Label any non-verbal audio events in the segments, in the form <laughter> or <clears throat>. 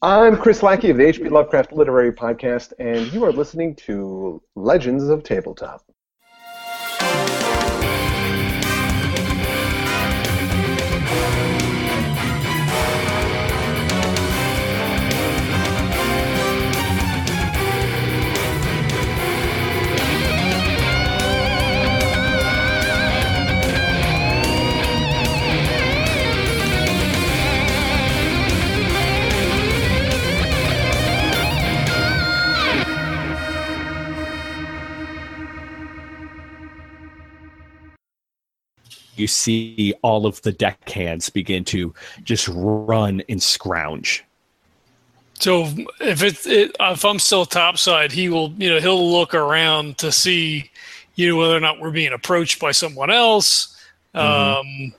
I'm Chris Lackey of the H.P. Lovecraft Literary Podcast, and you are listening to Legends of Tabletop. You see all of the deckhands begin to just run and scrounge. So if it's it, if I'm still topside, he will you know he'll look around to see you know whether or not we're being approached by someone else. Mm-hmm. Um,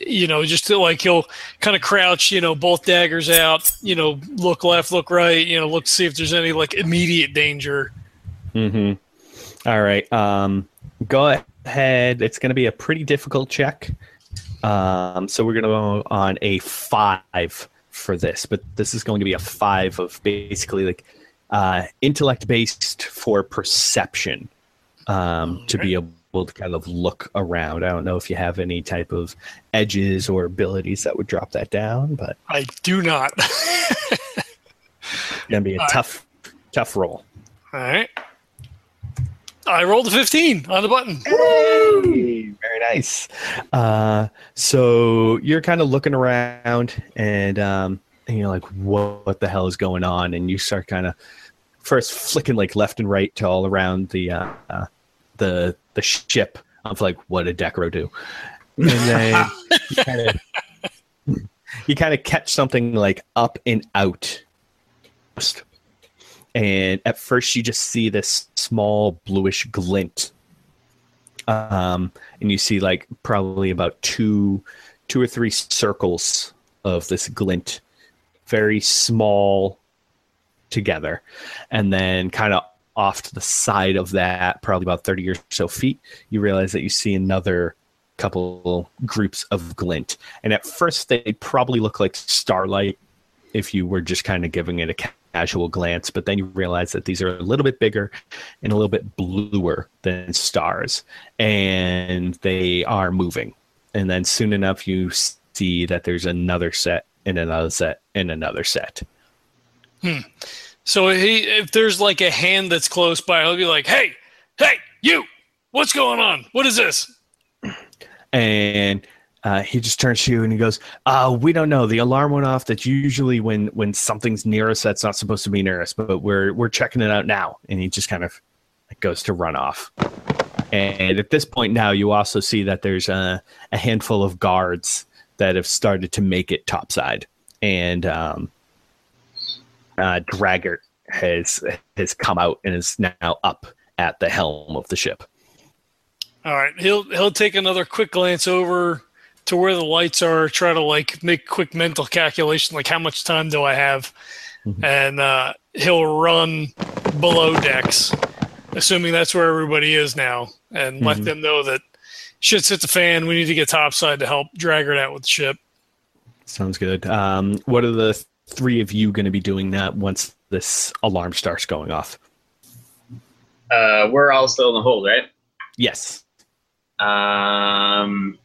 you know, just to, like he'll kind of crouch, you know, both daggers out, you know, look left, look right, you know, look to see if there's any like immediate danger. Mm-hmm. All right. Um, go ahead. It's going to be a pretty difficult check. Um, so we're going to go on a five for this, but this is going to be a five of basically like uh, intellect based for perception um, to be able to kind of look around. I don't know if you have any type of edges or abilities that would drop that down, but I do not. gonna be a <laughs> tough, tough roll. All right. I rolled a 15 on the button. Hey, very nice. Uh, so you're kind of looking around and, um, and you're like, what, what, the hell is going on? And you start kind of first flicking like left and right to all around the uh, uh, the the ship. I'm like, what did Decaro do? And then you kind <laughs> of catch something like up and out and at first you just see this small bluish glint um, and you see like probably about two two or three circles of this glint very small together. And then kind of off to the side of that probably about 30 or so feet you realize that you see another couple groups of glint. And at first they probably look like starlight if you were just kind of giving it a casual glance, but then you realize that these are a little bit bigger and a little bit bluer than stars, and they are moving. And then soon enough, you see that there's another set and another set and another set. Hmm. So he, if there's like a hand that's close by, he'll be like, "Hey, hey, you, what's going on? What is this?" And uh, he just turns to you and he goes, uh, "We don't know. The alarm went off. That's usually when when something's near us. That's not supposed to be near us, but we're we're checking it out now." And he just kind of goes to run off. And at this point now, you also see that there's a, a handful of guards that have started to make it topside, and um, uh, has has come out and is now up at the helm of the ship. All right, he'll he'll take another quick glance over to where the lights are, try to like make quick mental calculation, like how much time do I have? Mm-hmm. And uh, he'll run below decks, assuming that's where everybody is now, and mm-hmm. let them know that shit's hit the fan. We need to get topside to help drag it out with the ship. Sounds good. Um, what are the three of you going to be doing that once this alarm starts going off? Uh, we're all still in the hold, right? Yes. Um,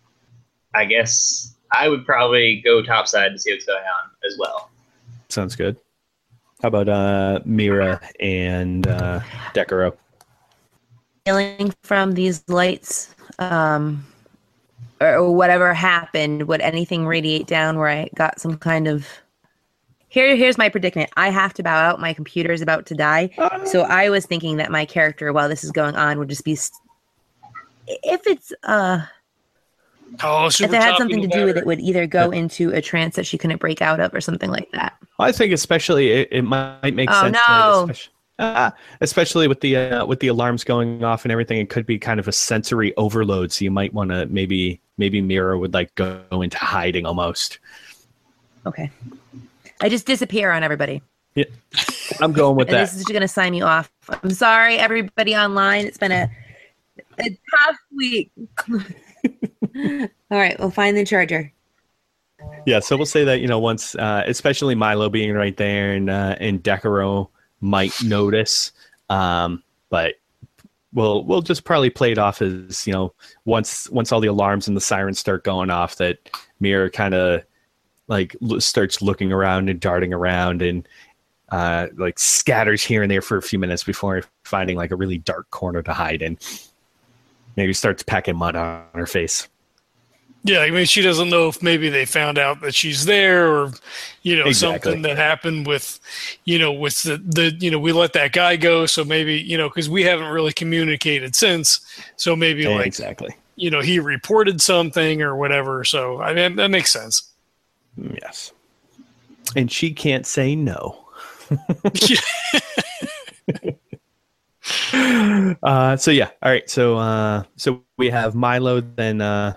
I guess I would probably go topside to see what's going on as well. Sounds good. How about uh, Mira and uh, Decaro? Feeling from these lights, um, or whatever happened, would anything radiate down where I got some kind of here here's my predicament i have to bow out my computer is about to die so i was thinking that my character while this is going on would just be st- if it's uh Oh, if it had something to do with it, would either go yeah. into a trance that she couldn't break out of, or something like that. I think, especially, it, it might make oh, sense. No. Especially, uh, especially with the uh, with the alarms going off and everything, it could be kind of a sensory overload. So you might want to maybe maybe Mira would like go into hiding almost. Okay, I just disappear on everybody. Yeah, <laughs> I'm going with that. This is going to sign me off. I'm sorry, everybody online. It's been a a tough week. <laughs> All right, we'll find the charger. Yeah, so we'll say that you know once, uh, especially Milo being right there, and uh, and Decaro might notice, um, but we'll we'll just probably play it off as you know once once all the alarms and the sirens start going off that Mira kind of like l- starts looking around and darting around and uh, like scatters here and there for a few minutes before finding like a really dark corner to hide in. Maybe starts packing mud on her face. Yeah, I mean, she doesn't know if maybe they found out that she's there, or you know, Exactly. something that happened with, you know, with the the you know, we let that guy go, so maybe you know, because we haven't really communicated since, so maybe like exactly. you know, he reported something or whatever. So I mean, that makes sense. Yes. And she can't say no. <laughs> <laughs> <laughs> uh, so yeah, all right. So uh, so we have Milo then uh,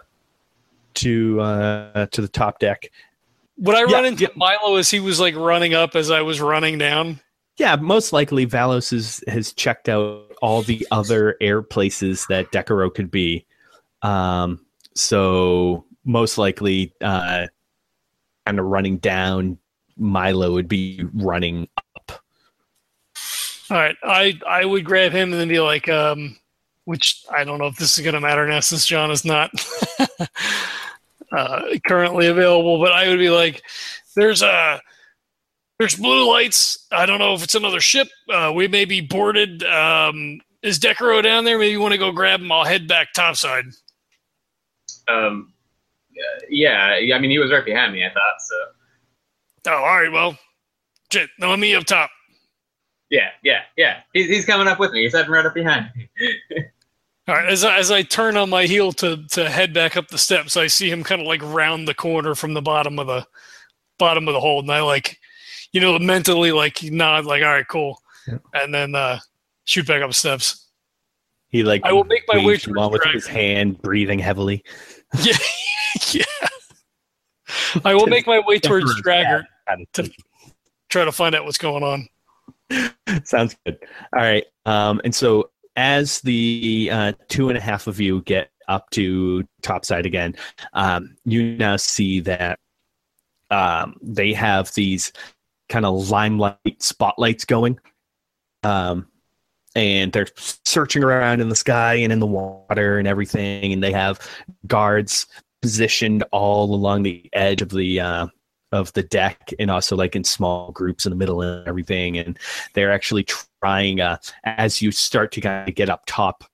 to uh, to the top deck. Would I run into yeah. Milo as he was like running up as I was running down? Yeah, most likely Valos is, has checked out all the other air places that Decaro could be. Um, so most likely, uh, kind of running down, Milo would be running up. All right, I I would grab him and then be like, um, which I don't know if this is gonna matter now since John is not <laughs> uh, currently available, but I would be like, there's a there's blue lights. I don't know if it's another ship. Uh, we may be boarded. Um, is Decaro down there? Maybe you want to go grab him. I'll head back topside. Um, uh, yeah, yeah, I mean, he was right behind me. I thought so. Oh, all right. Well, shit. No, let me up top. Yeah, yeah, yeah. He's, he's coming up with me. He's heading right up behind me. All right, as I, as I turn on my heel to to head back up the steps, I see him kind of like round the corner from the bottom of the bottom of the hold, and I like, you know, mentally like nod, like, all right, cool, Yeah. and then uh, shoot back up steps. He like I will make my way waves you towards with his hand, breathing heavily. <laughs> Yeah, yeah. I will make my way towards Draggart, to try to find out what's going on. <laughs> Sounds good. All right. Um, and so as the uh, two and a half of you get up to topside again, um, you now see that um, they have these kind of limelight spotlights going. Um, and they're searching around in the sky and in the water and everything. And they have guards positioned all along the edge of the uh, of the deck and also like in small groups in the middle and everything. And they're actually trying uh, as you start to kind of get up top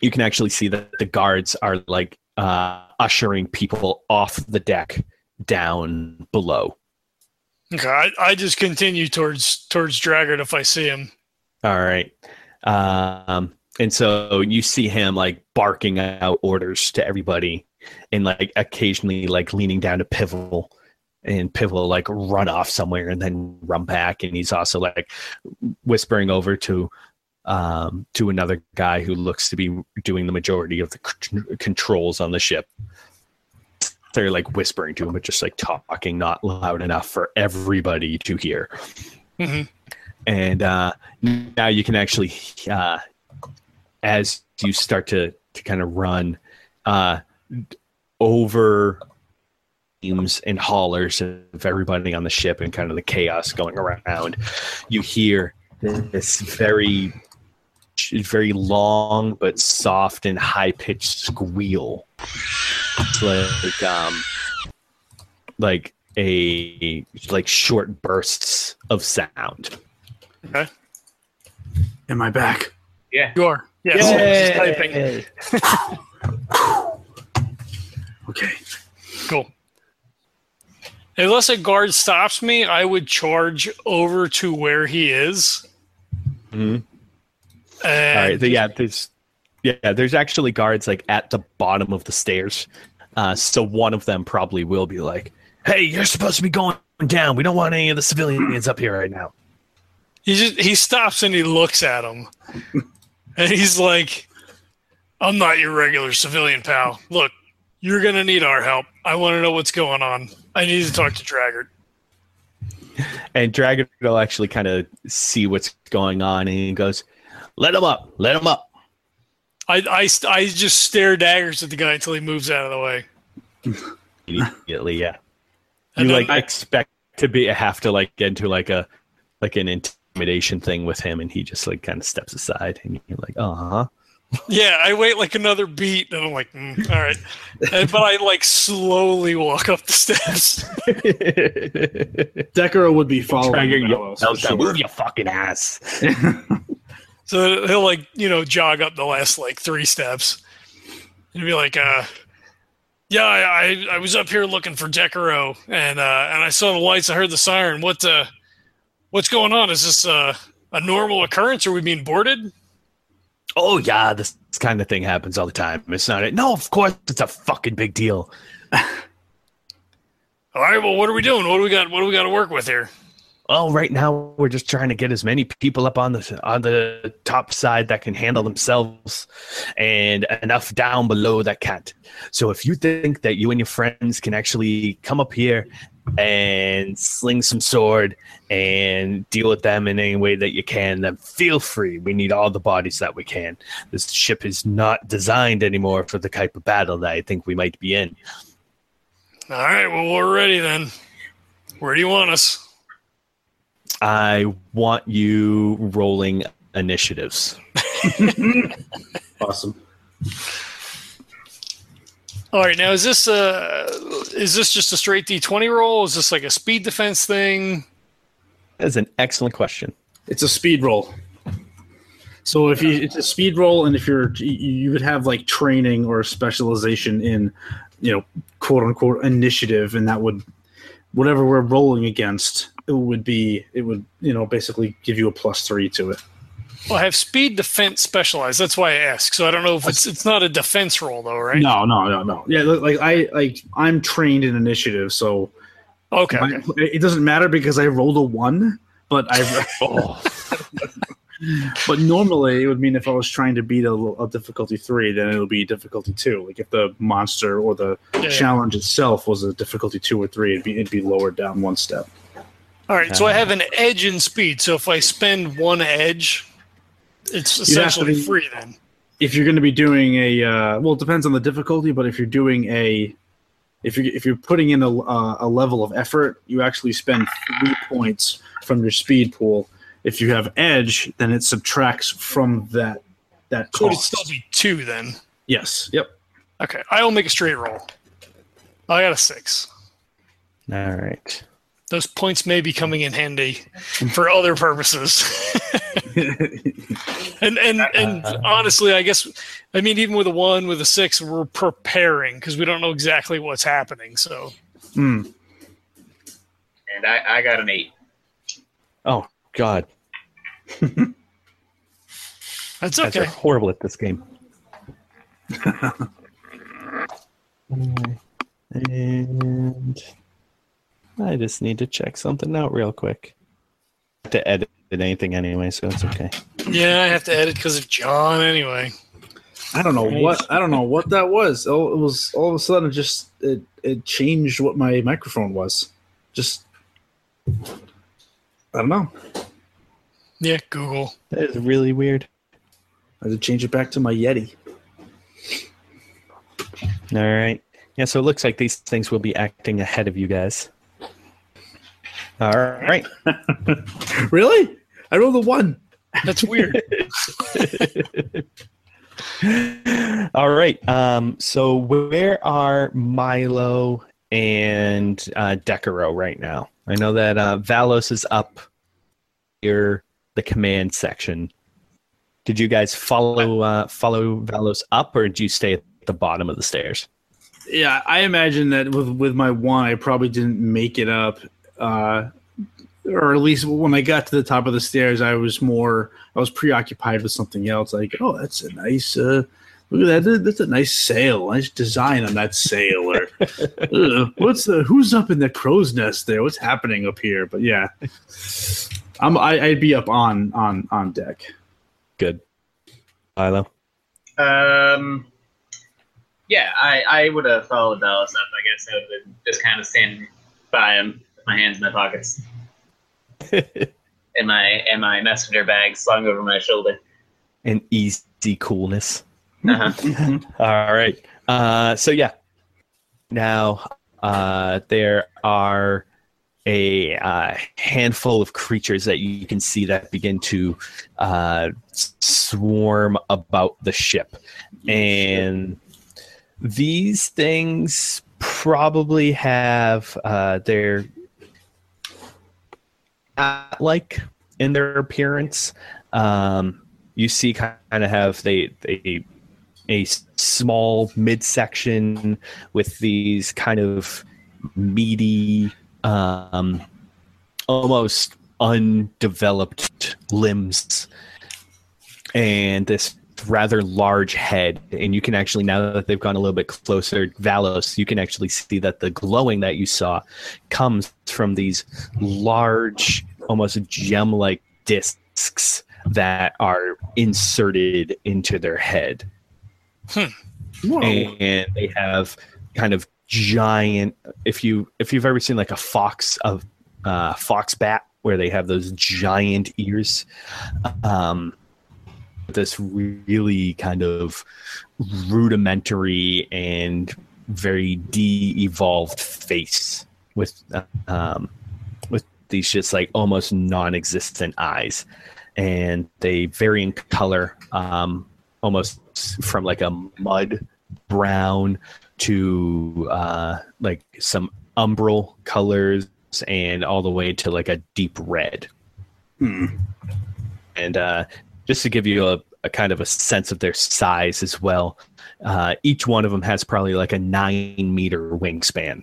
you can actually see that the guards are like uh, ushering people off the deck down below Okay, I, I just continue towards towards Draggart if I see him. all right um, and so you see him like barking out orders to everybody and like occasionally like leaning down to pivotal and pivotal like run off somewhere and then run back and he's also like whispering over to um, to another guy who looks to be doing the majority of the c- controls on the ship. They're like whispering to him, but just like talking, not loud enough for everybody to hear. Mhm. And uh, now you can actually, uh, as you start to to kind of run uh, over beams and haulers of everybody on the ship and kind of the chaos going around, you hear this very very long but soft and high pitched squeal. It's like um like a like short bursts of sound. Okay. Am I back? Yeah. You are. Yes. just typing. <laughs> Okay. Cool. Unless a guard stops me, I would charge over to where he is. Mhm. All right, so yeah, there's yeah, there's actually guards like at the bottom of the stairs. Uh, so one of them probably will be like, "Hey, you're supposed to be going down. We don't want any of the civilians up here right now." he just he stops and he looks at him, <laughs> and he's like, "I'm not your regular civilian pal. Look, you're gonna need our help. I want to know what's going on. I need to talk to Draggart." And Dragon will actually kind of see what's going on, and he goes, "Let him up. Let him up." I, I, I just stare daggers at the guy until he moves out of the way. Immediately, yeah. And you then like expect to be have to like get into like a like an intimidation thing with him, and he just like kind of steps aside, and you're like, uh huh. Yeah, I wait like another beat, and I'm like, mm, all right. And, but I like slowly walk up the steps. <laughs> Decaro would be Try following your Valos, for yells down, sure. move your fucking ass. <laughs> So he'll like, you know, jog up the last like three steps. And be like, uh yeah, I, I, I was up here looking for Decaro and uh and I saw the lights, I heard the siren. What uh what's going on? Is this uh a normal occurrence? Are we being boarded? Oh yeah, this kind of thing happens all the time. It's not it. No, of course it's a fucking big deal. <laughs> All right, well what are we doing? What do we got what do we got to work with here? Well, right now we're just trying to get as many people up on the on the top side that can handle themselves, and enough down below that can't. So if you think that you and your friends can actually come up here and sling some sword and deal with them in any way that you can, then feel free. We need all the bodies that we can. This ship is not designed anymore for the type of battle that I think we might be in. All right, well we're ready then. Where do you want us? I want you rolling initiatives. <laughs> Awesome. All right, now is this uh is this just a straight D twenty roll? Is this like a speed defense thing? That's an excellent question. It's a speed roll. So if you it's a speed roll, and if you're you- you would have like training or specialization in, you know, quote unquote initiative, and that would whatever we're rolling against, it would be it would you know basically give you a plus three to it. Well, I have speed defense specialized. That's why I ask. So I don't know if it's it's not a defense roll though, right? No, no, no, no. Yeah, like I like I'm trained in initiative, so Okay. my- okay. it doesn't matter because I rolled a one, but I. Oh, <laughs> <laughs> But normally, it would mean if I was trying to beat a, a difficulty three, then it would be difficulty two. Like if the monster or the Yeah. challenge itself was a difficulty two or three, it'd be it'd be lowered down one step. All right. So I have an edge in speed. So if I spend one edge, it's You'd have to essentially be- free then. If you're going to be doing a uh, well, it depends on the difficulty. But if you're doing a if you if you're putting in a, uh, a level of effort, you actually spend three points from your speed pool. If you have edge, then it subtracts from that that So it'd still be two then. yes. Yep. Okay. I will make a straight roll. I got a six. all right. Those points may be coming in handy for other purposes. <laughs> and and and honestly, I guess I mean even with a one, with a six, we're preparing because we don't know exactly what's happening. So Hmm. And I, I got an eight. Oh God, <laughs> that's guys are okay. horrible at this game. <laughs> and I just need to check something out real quick. To edit anything anyway, so it's okay. Yeah, I have to edit because of John anyway. I don't know Right. what I don't know what that was. Oh, it was all of a sudden it just it it changed what my microphone was. Just I don't know. Yeah, Google. That is really weird. I had to change it back to my Yeti. All right. Yeah, so it looks like these things will be acting ahead of you guys. All right. <laughs> Really? I rolled a one. That's weird. <laughs> All right. Um, so where are Milo and uh, Decaro right now? I know that uh, Valos is up here, the command section. Did you guys follow uh, follow Valos up, or did you stay at the bottom of the stairs? Yeah, I imagine that with with my one, I probably didn't make it up. Uh, or at least when I got to the top of the stairs, I was more I was preoccupied with something else. Like, oh, that's a nice uh, look at that. That's a nice sail. Nice design on that sail. Or "Ugh, <laughs> what's the who's up in the crow's nest there? What's happening up here? But yeah, I'm I, I'd be up on on on deck. Good. Milo. Um, yeah, I, I would have followed Dallas up. I guess I would have been just kind of standing by him, with my hands in my pockets, <laughs> and my and my messenger bag slung over my shoulder. and easy coolness. Uh-huh. <laughs> All right. Uh, so yeah. Now uh, there are a uh, handful of creatures that you can see that begin to uh, swarm about the ship. And these things probably have uh, their like in their appearance. Um, you see, kind of have they they a small midsection with these kind of meaty, um, almost undeveloped limbs, and this rather large head. And you can actually, now that they've gone a little bit closer, Valos, you can actually see that the glowing that you saw comes from these large, almost gem like discs that are inserted into their head. Hmm. And they have kind of giant if you if you've ever seen like a fox of uh, fox bat where they have those giant ears um this really kind of rudimentary and very de-evolved face with um with these just like almost non-existent eyes and they vary in color um almost from like a mud brown to uh, like some umbral colors and all the way to like a deep red. Hmm. And uh, just to give you a, a, kind of a sense of their size as well, uh, each one of them has probably like a nine meter wingspan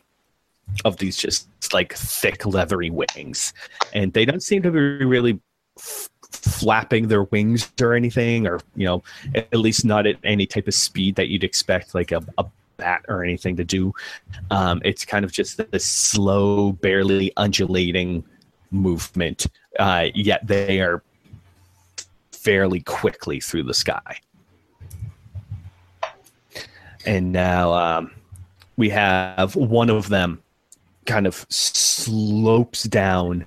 of these just like thick leathery wings, and they don't seem to be really f- flapping their wings or anything, or you know, at least not at any type of speed that you'd expect like a, a bat or anything to do. Um, it's kind of just this slow, barely undulating movement, uh, yet they are fairly quickly through the sky. And now um, we have one of them kind of slopes down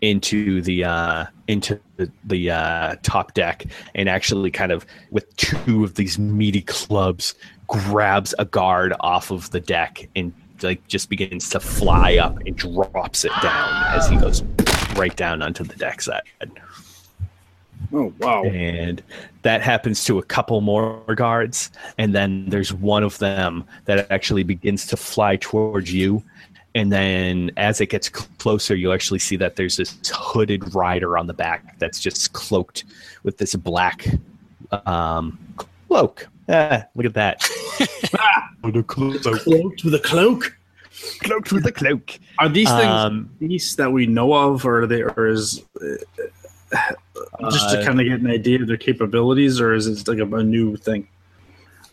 into the uh, into the, the uh, top deck and actually kind of with two of these meaty clubs grabs a guard off of the deck and like just begins to fly up and drops it down as he goes right down onto the deck side. Oh wow! And that happens to a couple more guards, and then there's one of them that actually begins to fly towards you, and then as it gets closer you'll actually see that there's this hooded rider on the back that's just cloaked with this black um, cloak ah, look at that <laughs> with a cloak. Cloaked with a cloak. cloaked with a cloak Are these things um, beasts that we know of, or are they, or is uh, just to Uh, kind of get an idea of their capabilities, or is it like a, a new thing?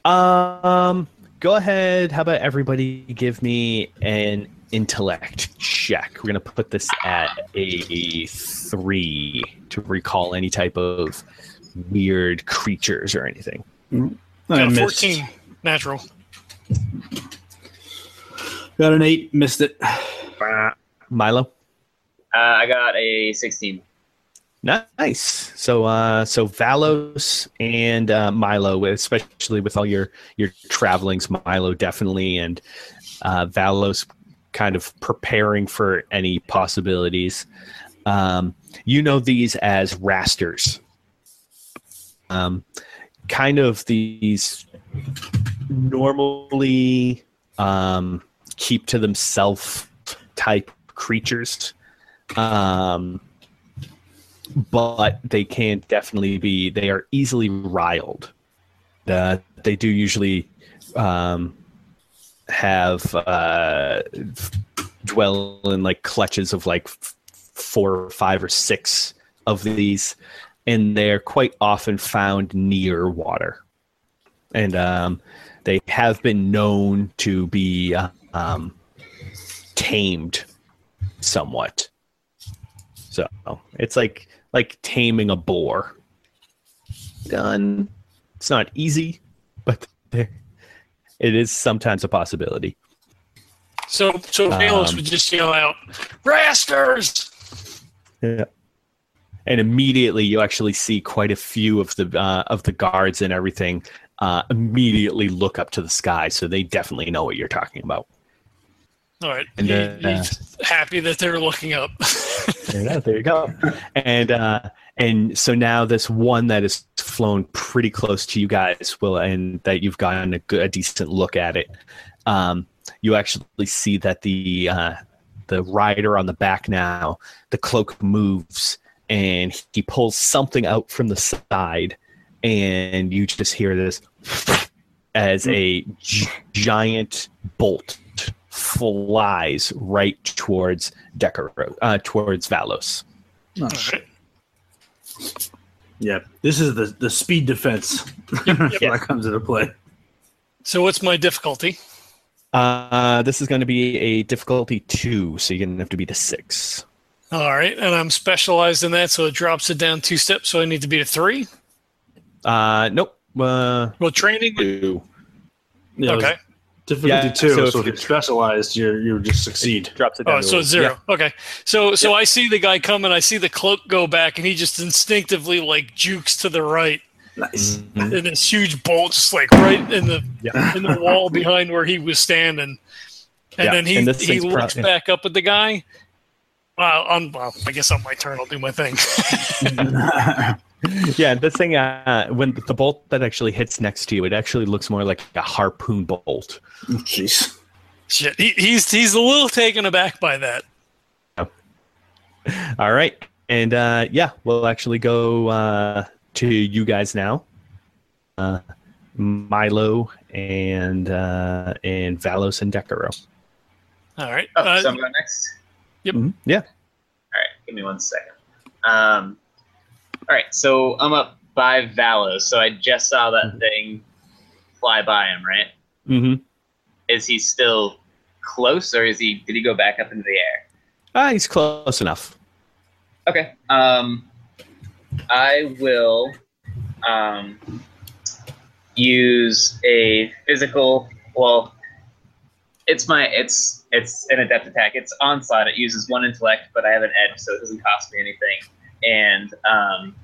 um go ahead how about everybody give me an intellect check we're going to put this at a three to recall any type of weird creatures or anything I Got a missed. 14 natural. Got an eight. Missed it. <sighs> milo Uh, I got a 16. Nice. So, uh, so Valos and uh, Milo, especially with all your your travelings, Milo definitely, and uh, Valos kind of preparing for any possibilities. Um, you know these as rasters. Um, kind of these normally um, keep to themselves type creatures. Um, but they can definitely be they are easily riled uh, they do usually um, have uh, dwell in like clutches of like four or five or six of these and they're quite often found near water and um, they have been known to be um, tamed somewhat so it's like like taming a boar. Done. It's not easy, but <laughs> there, it is sometimes a possibility. So, so Valos Um, would just yell out, "Rasters!" Yeah. And immediately you actually see quite a few of the uh, of the guards and everything uh, immediately look up to the sky, so they definitely know what you're talking about. All right. And, He- uh, he's happy that they're looking up. There you go. There you go. And uh, and so now this one that has flown pretty close to you guys will, and that you've gotten a, good, a decent look at it. Um, you actually see that the uh, the rider on the back now, the cloak moves, and he pulls something out from the side, and you just hear this as a giant bolt flies right towards Decaro, uh, towards Valos. Oh. Yeah, this is the the speed defense that <laughs> comes into play. So what's my difficulty? Uh, this is going to be a difficulty two, so you're going to have to be the six. All right, and I'm specialized in that, so it drops it down two steps. So I need to be a three. Uh, nope. Uh, Well, training. two. Yeah, Okay. Difficulty Yeah, two. so So, if if you're- you're specialized, you're you just succeed. Drops it down. Oh, down. so to it's zero. Okay. So so I see the guy coming. I see the cloak go back, and he just instinctively like jukes to the right, Nice. Mhm. and this huge bolt just like right in the Yeah. in the wall behind where he was standing. And Yeah, then he and he thing's pro- looks yeah. back up at the guy. Well, on, well, I guess on my turn, I'll do my thing. <laughs> <laughs> <laughs> <laughs> Yeah, this thing, uh, when the bolt that actually hits next to you, it actually looks more like a harpoon bolt. Jeez. Shit, he, he's he's a little taken aback by that. <laughs> All right. And uh, yeah, we'll actually go uh, to you guys now. Uh, Milo and uh, and Valos and Decaro. All right. Oh, Uh, so I'm going next. Yep. Mhm. Yeah. All right, give me one second. Um, all right, so I'm up by Valos, so I just saw that Mhm. thing fly by him, right? Mm-hmm. Is he still close, or is he? Did he go back up into the air? Ah, he's close enough. Okay. Um, I will um, use a physical. Well, it's my it's it's an adept attack. It's onslaught. It uses one intellect, but I have an edge, so it doesn't cost me anything. And um,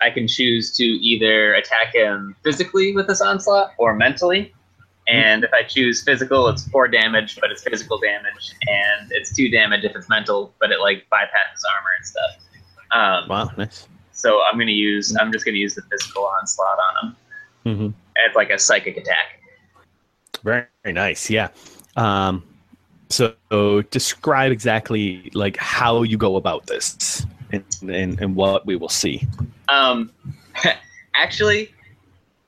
I can choose to either attack him physically with this onslaught or mentally. And if I choose physical, it's four damage, but it's physical damage, and it's two damage if it's mental, but it like bypasses armor and stuff. Um, Wow, nice. So I'm gonna use. I'm just gonna use the physical onslaught on him Mm-hmm. as like a psychic attack. Very, very nice. Yeah. Um, so describe exactly like how you go about this and, what we will see. Um, <laughs> actually,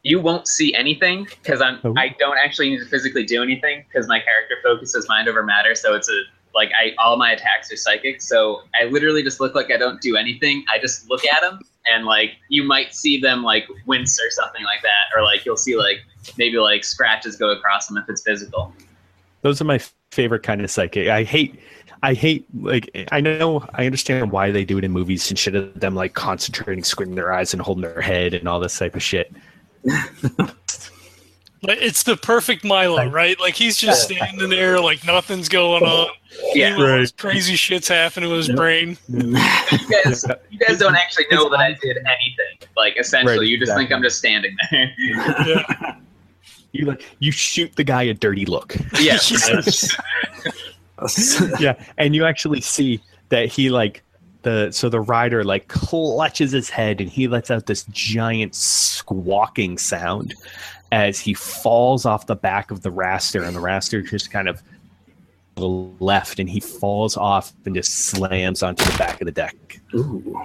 you won't see anything because I'm. Oh. I don't actually need to physically do anything because my character focuses mind over matter. So it's a like I all my attacks are psychic. So I literally just look like I don't do anything. I just look at them and like you might see them like wince or something like that, or like you'll see like maybe like scratches go across them if it's physical. Those are my favorite kind of psychic. I hate, I hate like I know I understand why they do it in movies and shit of them like concentrating, squinting their eyes and holding their head and all this type of shit. <laughs> Like, It's the perfect Milo, right? Like he's just standing there, like nothing's going on. <laughs> Yeah. Meanwhile, this Crazy shit's happening to his Yep. brain. <laughs> you guys, you guys don't actually know that I did anything. Like essentially, Right, you just think. I'm just standing there. Yeah. You like you shoot the guy a dirty look. yes. <laughs> yeah, and you actually see that he like the so the rider like clutches his head and he lets out this giant squawking sound as he falls off the back of the raster and the raster just kind of left and he falls off and just slams onto the back of the deck. Ooh.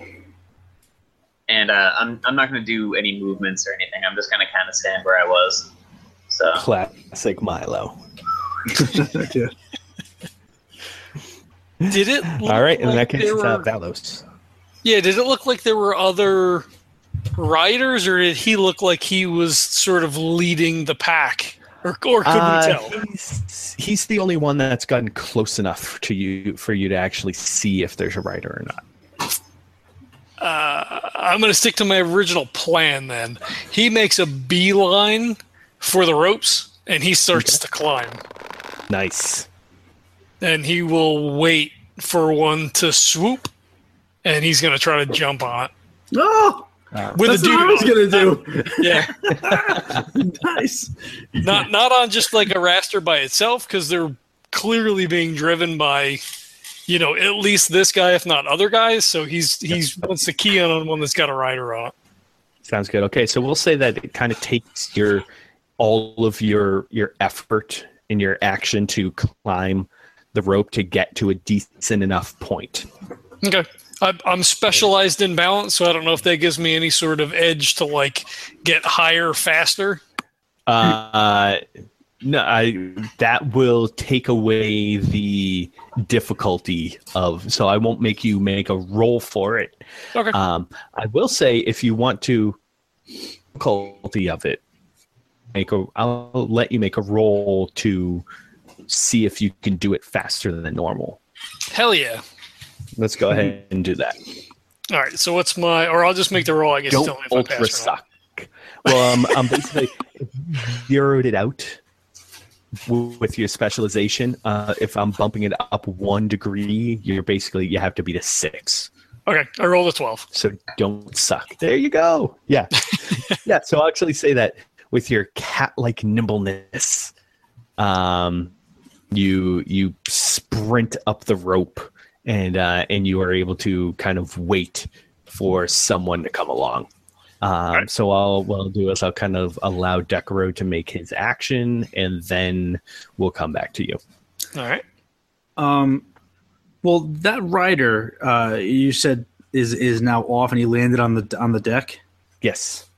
and uh, I'm I'm not going to do any movements or anything. I'm just going to kind of stand where I was. So Classic Milo. <laughs> <laughs> yeah. Did it? <laughs> Look All right, in like that case, it's uh, Valos. Yeah, did it look like there were other riders, or did he look like he was sort of leading the pack? Or, or could Uh, we tell? He's, he's the only one that's gotten close enough to you for you to actually see if there's a rider or not. Uh, I'm going to stick to my original plan then. He makes a beeline for the ropes and he starts to climb. Nice. And he will wait for one to swoop and he's going to try to jump on it. Oh, With that's a dude. what I was gonna do. Yeah. <laughs> <laughs> nice. not not on just like a raster by itself because they're clearly being driven by, you know, at least this guy, if not other guys. So he's he's wants to key in on one that's got a rider on it. Sounds good. Okay, so we'll say that it kind of takes your all of your your effort and your action to climb the rope to get to a decent enough point. Okay. I, I'm specialized in balance, so I don't know if that gives me any sort of edge to like get higher faster. Uh, no, I, that will take away the difficulty of. So I won't make you make a roll for it. Okay. Um, I will say if you want to difficulty of it, make a. I'll let you make a roll to see if you can do it faster than normal. Hell yeah. Let's go ahead and do that. All right. So what's my? Or I'll just make the roll. I guess. Don't tell me if I ultra pass or not. suck. Well, um, um basically <laughs> zeroed it out with your specialization. Uh, if I'm bumping it up one degree, you're basically you have to beat a six. Okay. I rolled a twelve. So don't suck. There you go. Yeah, <laughs> yeah. So I'll actually say that with your cat-like nimbleness, um, you you sprint up the rope and uh, and you are able to kind of wait for someone to come along. Um, So I'll what I'll do is I'll kind of allow Decaro to make his action, and then we'll come back to you. All right. Um, well, that rider uh, you said is is now off, and he landed on the on the deck. Yes,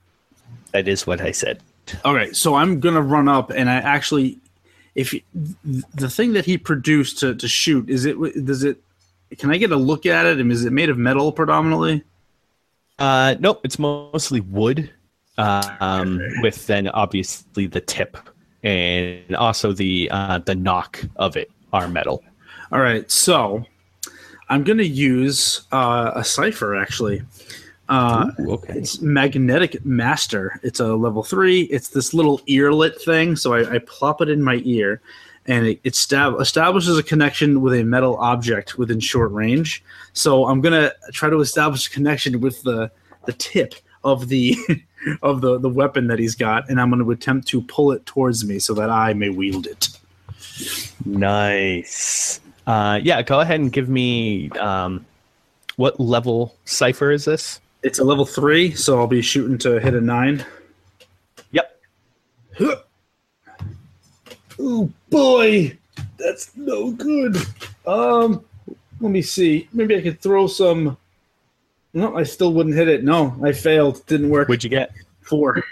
that is what I said. All right, so I'm gonna run up, and I actually, if he- the thing that he produced to, to shoot is it does it? Can I get a look at it? And is it made of metal predominantly? Uh, nope, it's mostly wood, um, with then obviously the tip and also the uh, the knock of it are metal. All right, so I'm gonna use uh, a cipher actually. Uh, Ooh, okay. It's magnetic master. It's a level three. It's this little earlet thing. So I, I plop it in my ear, and it, it stab- establishes a connection with a metal object within short range. So I'm gonna try to establish a connection with the the tip of the <laughs> of the the weapon that he's got, and I'm going to attempt to pull it towards me so that I may wield it. Nice. Uh, yeah, go ahead and give me um, what level cipher is this? It's a level three, so I'll be shooting to hit a nine. Yep. Oh boy, that's no good. Um, let me see. Maybe I could throw some. No, I still wouldn't hit it. No, I failed. Didn't work. What'd you get? Four.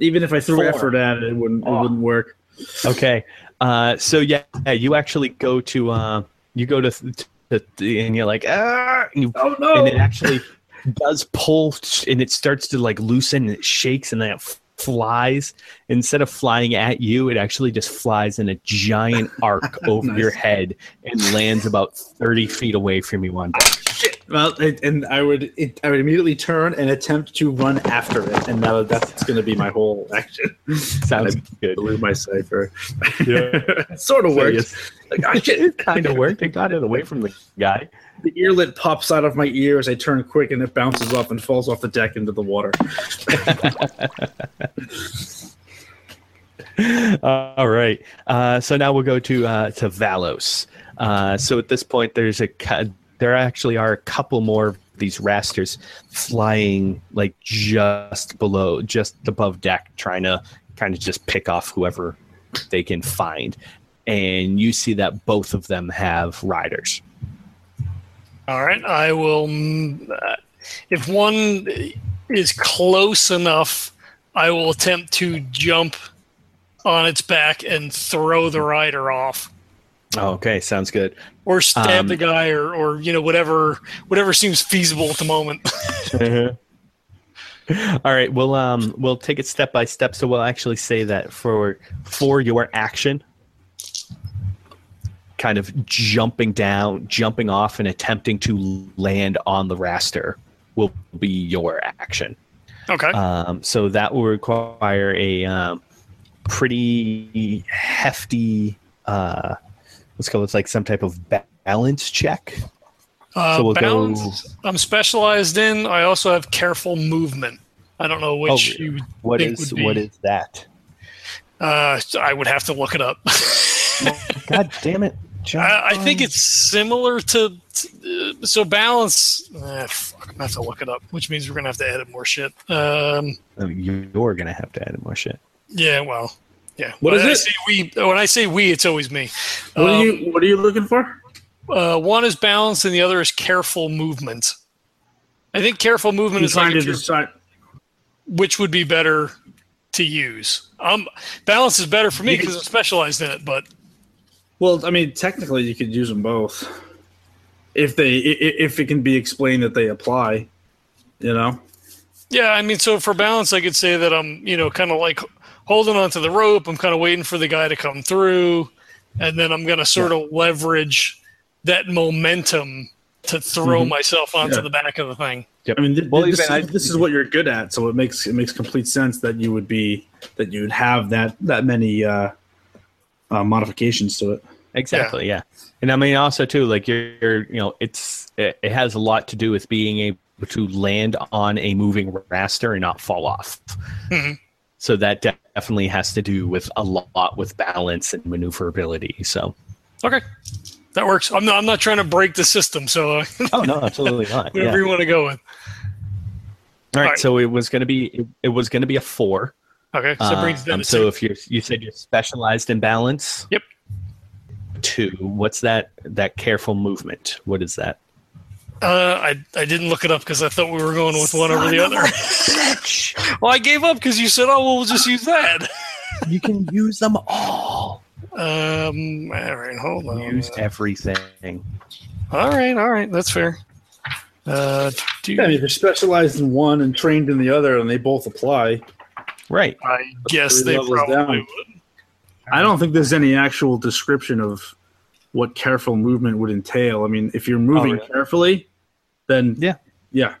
Even if I threw Four. effort at it, it wouldn't. It Oh. wouldn't work. Okay. Uh, so yeah, you actually go to uh, you go to, to, to and you're like ah, you, Oh no! and it actually does pull and it starts to like loosen and it shakes and then it f- flies instead of flying at you it actually just flies in a giant arc <laughs> over Nice. your head and lands about 30 feet away from you on deck. Well, it, and I would. It, I would immediately turn and attempt to run after it, and that, that's going to be my whole action. <laughs> sounds good Blew my cipher. Yeah. <laughs> sort of worked. yes, Like, shit. it kind of worked it got it away from the guy The earlet pops out of my ear as I turn quick, and it bounces off and falls off the deck into the water. <laughs> All right. Uh, so now we'll go to uh, to Valos. Uh, so at this point, there's a there actually are a couple more of these rasters flying like just below, just above deck, trying to kind of just pick off whoever they can find. And you see that both of them have riders. All right, I will. mm, uh, If one is close enough, I will attempt to jump on its back and throw the rider off, Okay, sounds good. or stab Um, the guy, or or you know whatever whatever seems feasible at the moment. <laughs> All right, we'll um we'll take it step by step. So we'll actually say that for for your action, kind of jumping down, jumping off, and attempting to land on the raster will be your action. okay. Um, so that will require a um, pretty hefty. Uh, let's call it like some type of balance check. Uh, so we'll balance, I'm specialized in. I also have careful movement. I don't know which Oh, you What is what is that? Uh, I would have to look it up. <laughs> God damn it. I, I think it's similar to, to- uh, so balance. Uh, fuck, I'm gonna have to look it up, which means we're gonna have to edit more shit. Um, Oh, You're gonna have to add more shit. yeah, well, yeah. What when is I it? Say we, when I say we, it's always me. What are Um, you What are you looking for? Uh, one is balance, and the other is careful movement. I think careful movement is like trying to if decide. which would be better to use. Um, balance is better for me because I'm specialized in it, but Well, I mean, technically, you could use them both if they if it can be explained that they apply. You know. Yeah, I mean, so for balance, I could say that I'm, you know, kind of like holding onto the rope. I'm kind of waiting for the guy to come through, and then I'm going to sort of leverage that momentum to throw Mhm. myself onto Yeah. the back of the thing. I mean, th- Well, this, even I- this is what you're good at, so it makes it makes complete sense that you would be that you would have that that many uh, uh, modifications to it. Exactly. Yeah. And I mean, also too, like you're, you're you know, it's it, it has a lot to do with being able to land on a moving raster and not fall off. Mhm. So that definitely has to do with a lot with balance and maneuverability. So. Okay, that works. I'm not. I'm not trying to break the system. So uh, <laughs> Oh no, absolutely not. whatever Yeah. you want to go with. All right, Alright. So it was going to be it, it was going to be a four. Okay, so brings it down Um, so two. if you you said you're specialized in balance. Yep. Two. What's that? That careful movement. What is that? Uh, I I didn't look it up because I thought we were going with one over the other. well, I gave up because you said, "Oh, well, we'll just use that." <laughs> You can use them all. Um. All right. Hold on. Use everything. All right. All right. That's fair. Uh. Do Yeah, I mean, if you're specialized in one and trained in the other, and they both apply. Right. I guess they levels probably down. would. I don't think there's any actual description of what careful movement would entail. I mean, if you're moving really? carefully, then Yeah. yeah.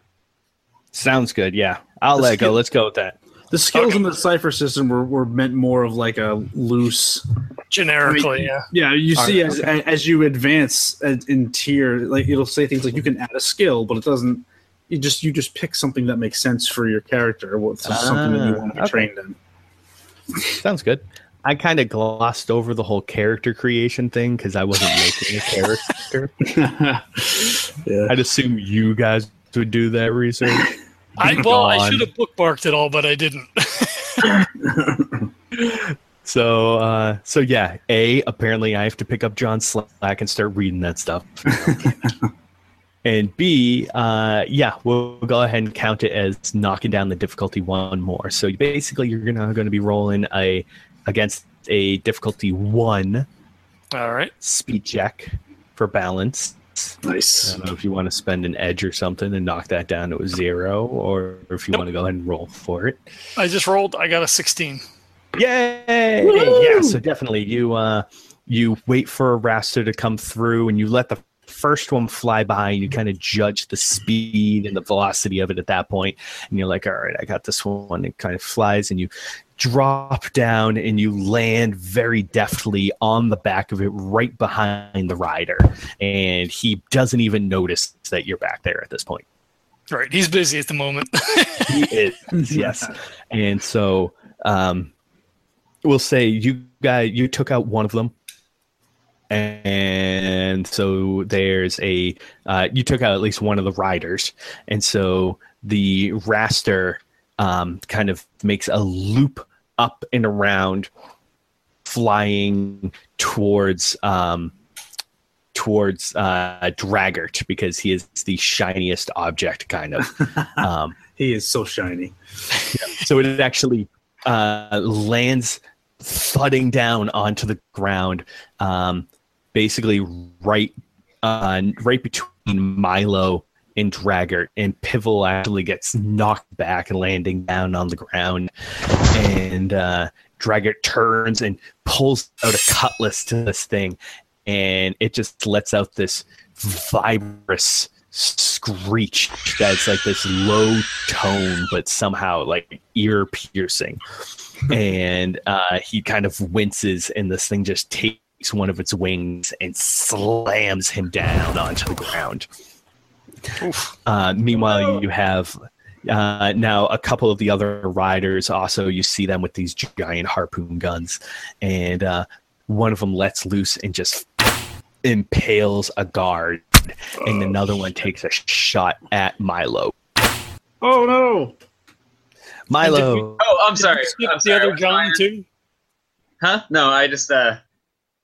Sounds good. Yeah. I'll The let go. Let's go with that. The skills Okay. in the Cypher System were, were meant more of like a loose. Generically, yeah. Yeah, you All see, right, as as you advance in tier, like it'll say things like you can add a skill, but it doesn't. You just you just pick something that makes sense for your character, or something that you Ah, want to be okay. trained in. Sounds good. I kind of glossed over the whole character creation thing because I wasn't making a character. <laughs> yeah. I'd assume you guys would do that research. I well, I should have bookmarked it all, but I didn't. <laughs> So, uh, so yeah. A apparently I have to pick up John Slack and start reading that stuff. <laughs> and B, uh, yeah, we'll go ahead and count it as knocking down the difficulty one more. So basically, you're gonna going to be rolling a against a difficulty one all right. speed check for balance. Nice. I nice. don't know if you want to spend an edge or something and knock that down to a zero, or if you Nope. want to go ahead and roll for it. I just rolled. I got a 16. Yay! Woo! Yeah, so definitely you uh you wait for a raster to come through and you let the first one fly by and you kind of judge the speed and the velocity of it at that point and you're like all right i got this one it kind of flies and you drop down and you land very deftly on the back of it right behind the rider. And he doesn't even notice that you're back there at this point. Right. He's busy at the moment. <laughs> he is. Yes. And so um we'll say you guys you took out one of them. And so there's a uh, you took out at least one of the riders. And so the raster um, kind of makes a loop up and around flying towards um, towards uh, Draggart because he is the shiniest object kind of <laughs> um, He is so shiny. <laughs> so it actually uh, lands thudding down onto the ground, um, basically right uh, right between Milo and Draggart, and Pivel actually gets knocked back, landing down on the ground, and uh, Draggart turns and pulls out a cutlass to this thing, and it just lets out this vibrous screech that's like this low tone but somehow like ear piercing. <laughs> And uh he kind of winces and this thing just takes one of its wings and slams him down onto the ground uh meanwhile you have uh, now a couple of the other riders also you see them with these giant harpoon guns and uh, one of them lets loose and just impales a guard, and another one takes a shot at Milo. Oh no! Milo, Oh, I'm sorry. Skip I'm the sorry. other What's gun mine? too. Huh? No, I just uh,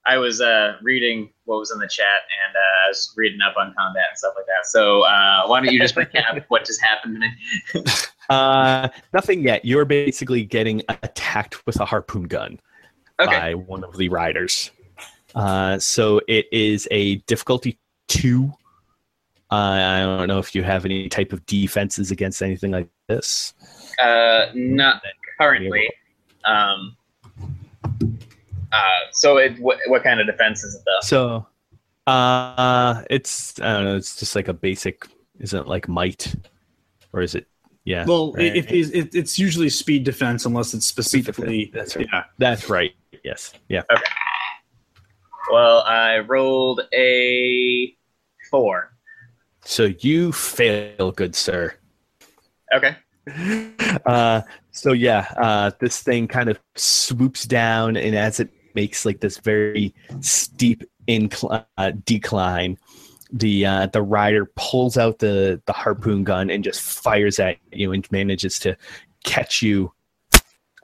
I was uh reading what was in the chat and uh, I was reading up on combat and stuff like that. So uh, why don't you just recap <laughs> what just happened to me? <laughs> uh, nothing yet. You're basically getting attacked with a harpoon gun. Okay. by one of the riders. Uh, so it is a difficulty two. Uh, I don't know if you have any type of defenses against anything like this. Uh, not currently. Um. Uh, so it what, what kind of defense is it though? So, uh, it's I don't know. It's just like a basic. Isn't it like might, or is it? Yeah. Well, right. if it's, it, it's usually speed defense unless it's specifically. that's right. Yeah. that's right. Yes. Yeah. Okay. Well, I rolled a four. So you fail, good sir. Okay. <laughs> uh, so yeah, uh, this thing kind of swoops down, and as it makes like this very steep incline, uh, decline, the uh, the rider pulls out the the harpoon gun and just fires at you, and manages to catch you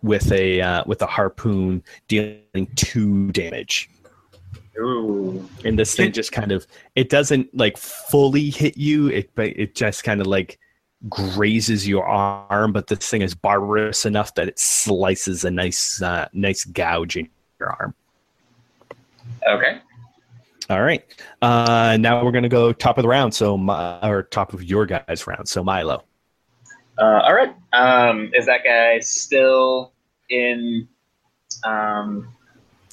with a uh, with a harpoon, dealing two damage. Ooh. And this thing just kind of it doesn't like fully hit you, it but it just kind of like grazes your arm, but this thing is barbarous enough that it slices a nice uh, nice gouge in your arm. Okay. All right. Uh, now we're gonna go top of the round. So my, or top of your guys' round. So Milo. Uh, all right. Um, is that guy still in? Um,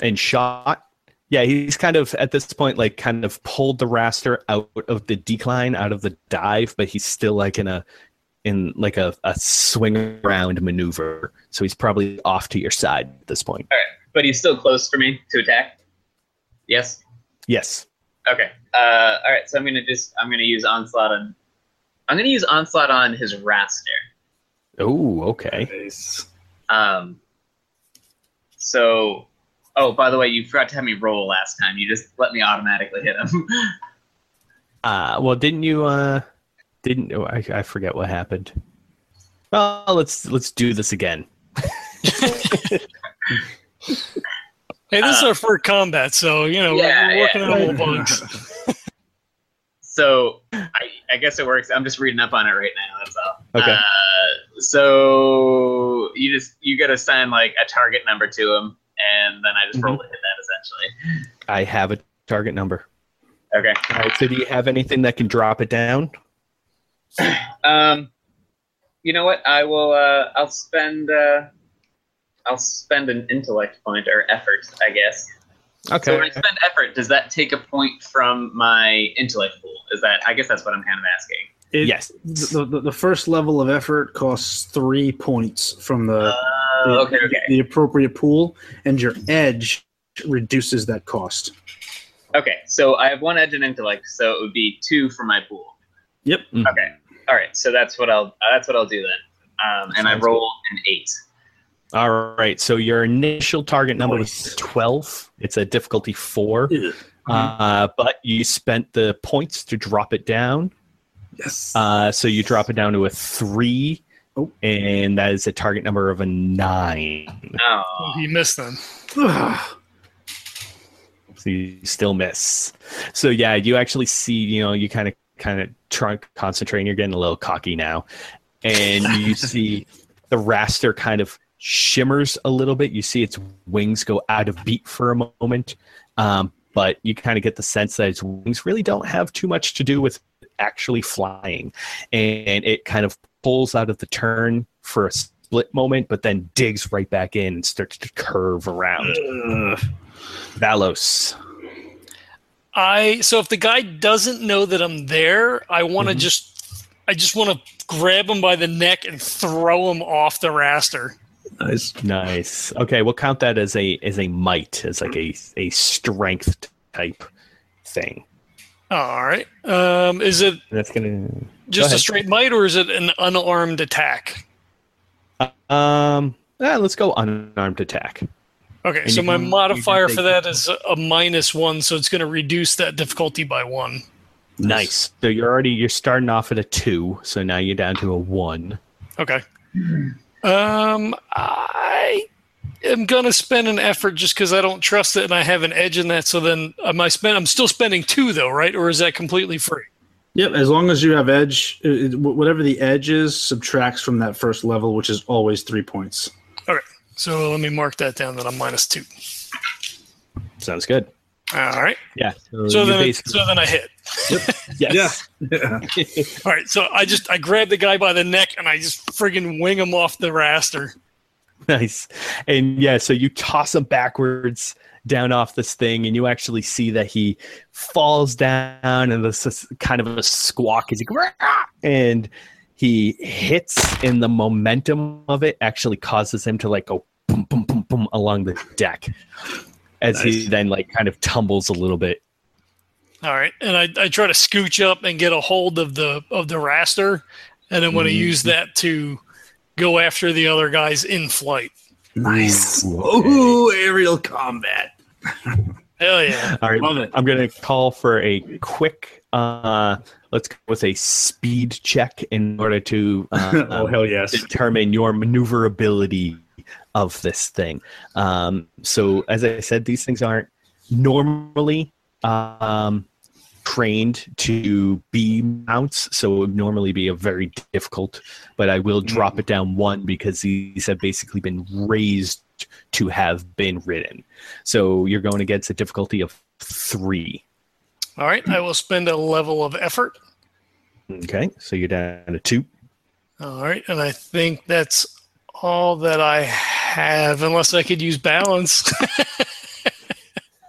and shot. Yeah, he's kind of at this point like kind of pulled the raster out of the decline, out of the dive, but he's still like in a in like a, a swing around maneuver. So he's probably off to your side at this point. But he's still close for me to attack. Yes. Yes. Okay. Uh, all right. So I'm gonna just I'm gonna use onslaught on. I'm gonna use onslaught on his raster. Oh, okay. Nice. Um. So, oh, by the way, you forgot to have me roll last time. You just let me automatically hit him. <laughs> Uh well didn't you uh didn't oh, I, I forget what happened. Well let's let's do this again. <laughs> <laughs> Hey, this is Uh, our first combat, so you know yeah, we're, we're working yeah. on little bugs. so I, I guess it works. I'm just reading up on it right now. That's all. Okay. Uh, so you just you got to assign like a target number to him, and then I just roll to hit that essentially. I have a target number. Okay. All right, so do you have anything that can drop it down? Um, you know what? I will. Uh, I'll spend. Uh, I'll spend an intellect point or effort, I guess. Okay. So when I spend effort, does that take a point from my intellect pool? Is that? I guess that's what I'm kind of asking. It- Yes. The, the, the first level of effort costs three points from the, Uh, the, okay. Okay. the appropriate pool, and your edge reduces that cost. Okay. So I have one edge in intellect, so it would be two for my pool. Yep. Mhm. Okay. All right. So that's what I'll. Uh, that's what I'll do then. Um, and I Sounds roll an eight. All right. So your initial target number Nice. was 12. It's a difficulty 4. Uh, but you spent the points to drop it down. Yes. Uh, so you drop it down to a 3. Oh. And that is a target number of a 9. Oh. You missed them. Ugh. <sighs> So you still miss. So yeah, you actually see, you know, you kind of kind of try concentrating. You're getting a little cocky now. And you <laughs> see the raster kind of shimmers a little bit. You see its wings go out of beat for a moment. Um, but you kind of get the sense that its wings really don't have too much to do with actually flying. And it kind of pulls out of the turn for a split moment, but then digs right back in and starts to curve around. Ugh. Valos. I so if the guy doesn't know that I'm there, I want to Mhm. just I just want to grab him by the neck and throw him off the raster. Nice. Nice. Okay, we'll count that as a as a might, as like a a strength type thing. All right. Um, is it That's gonna just a straight might or is it an unarmed attack? um. ah, let's go unarmed attack. Okay, And so my can- modifier for that is a, a minus one, so it's going to reduce that difficulty by one. Nice. So you're already you're starting off at a two, so now you're down to a one. Okay. Um, I am going to spend an effort just because I don't trust it and I have an edge in that. So then, am I spend? I'm still spending two though, right? Or is that completely free? Yep, as long as you have edge, it, it- whatever the edge is, subtracts from that first level, which is always three points. Okay. So let me mark that down. That I'm minus two. Sounds good. All right. Yeah. So, So then, basically so then I hit. <laughs> yes. Yeah. <laughs> All right. So I just I grab the guy by the neck and I just friggin' wing him off the raster. Nice. And yeah, so you toss him backwards down off this thing, and you actually see that he falls down, and this is kind of a squawk as he and he hits, and the momentum of it actually causes him to like go boom, boom, boom, boom along the deck, as he then like kind of tumbles a little bit. All right, and I, I try to scooch up and get a hold of the of the raster, and I'm going to Mhm. use that to go after the other guys in flight. Nice. Okay. Ooh, aerial combat. <laughs> Hell yeah! All right, Love it. I'm going to call for a quick. uh Let's go with a speed check in order to uh, <laughs> oh hell yes. determine your maneuverability of this thing. Um, so, as I said, these things aren't normally um, trained to be mounts, so it would normally be a very difficult. But I will drop it down one because these have basically been raised to have been ridden. So you're going against a difficulty of three. All right, I will spend a level of effort. Okay, so you're down to two. All right, and I think that's all that I have, unless I could use balance. <laughs>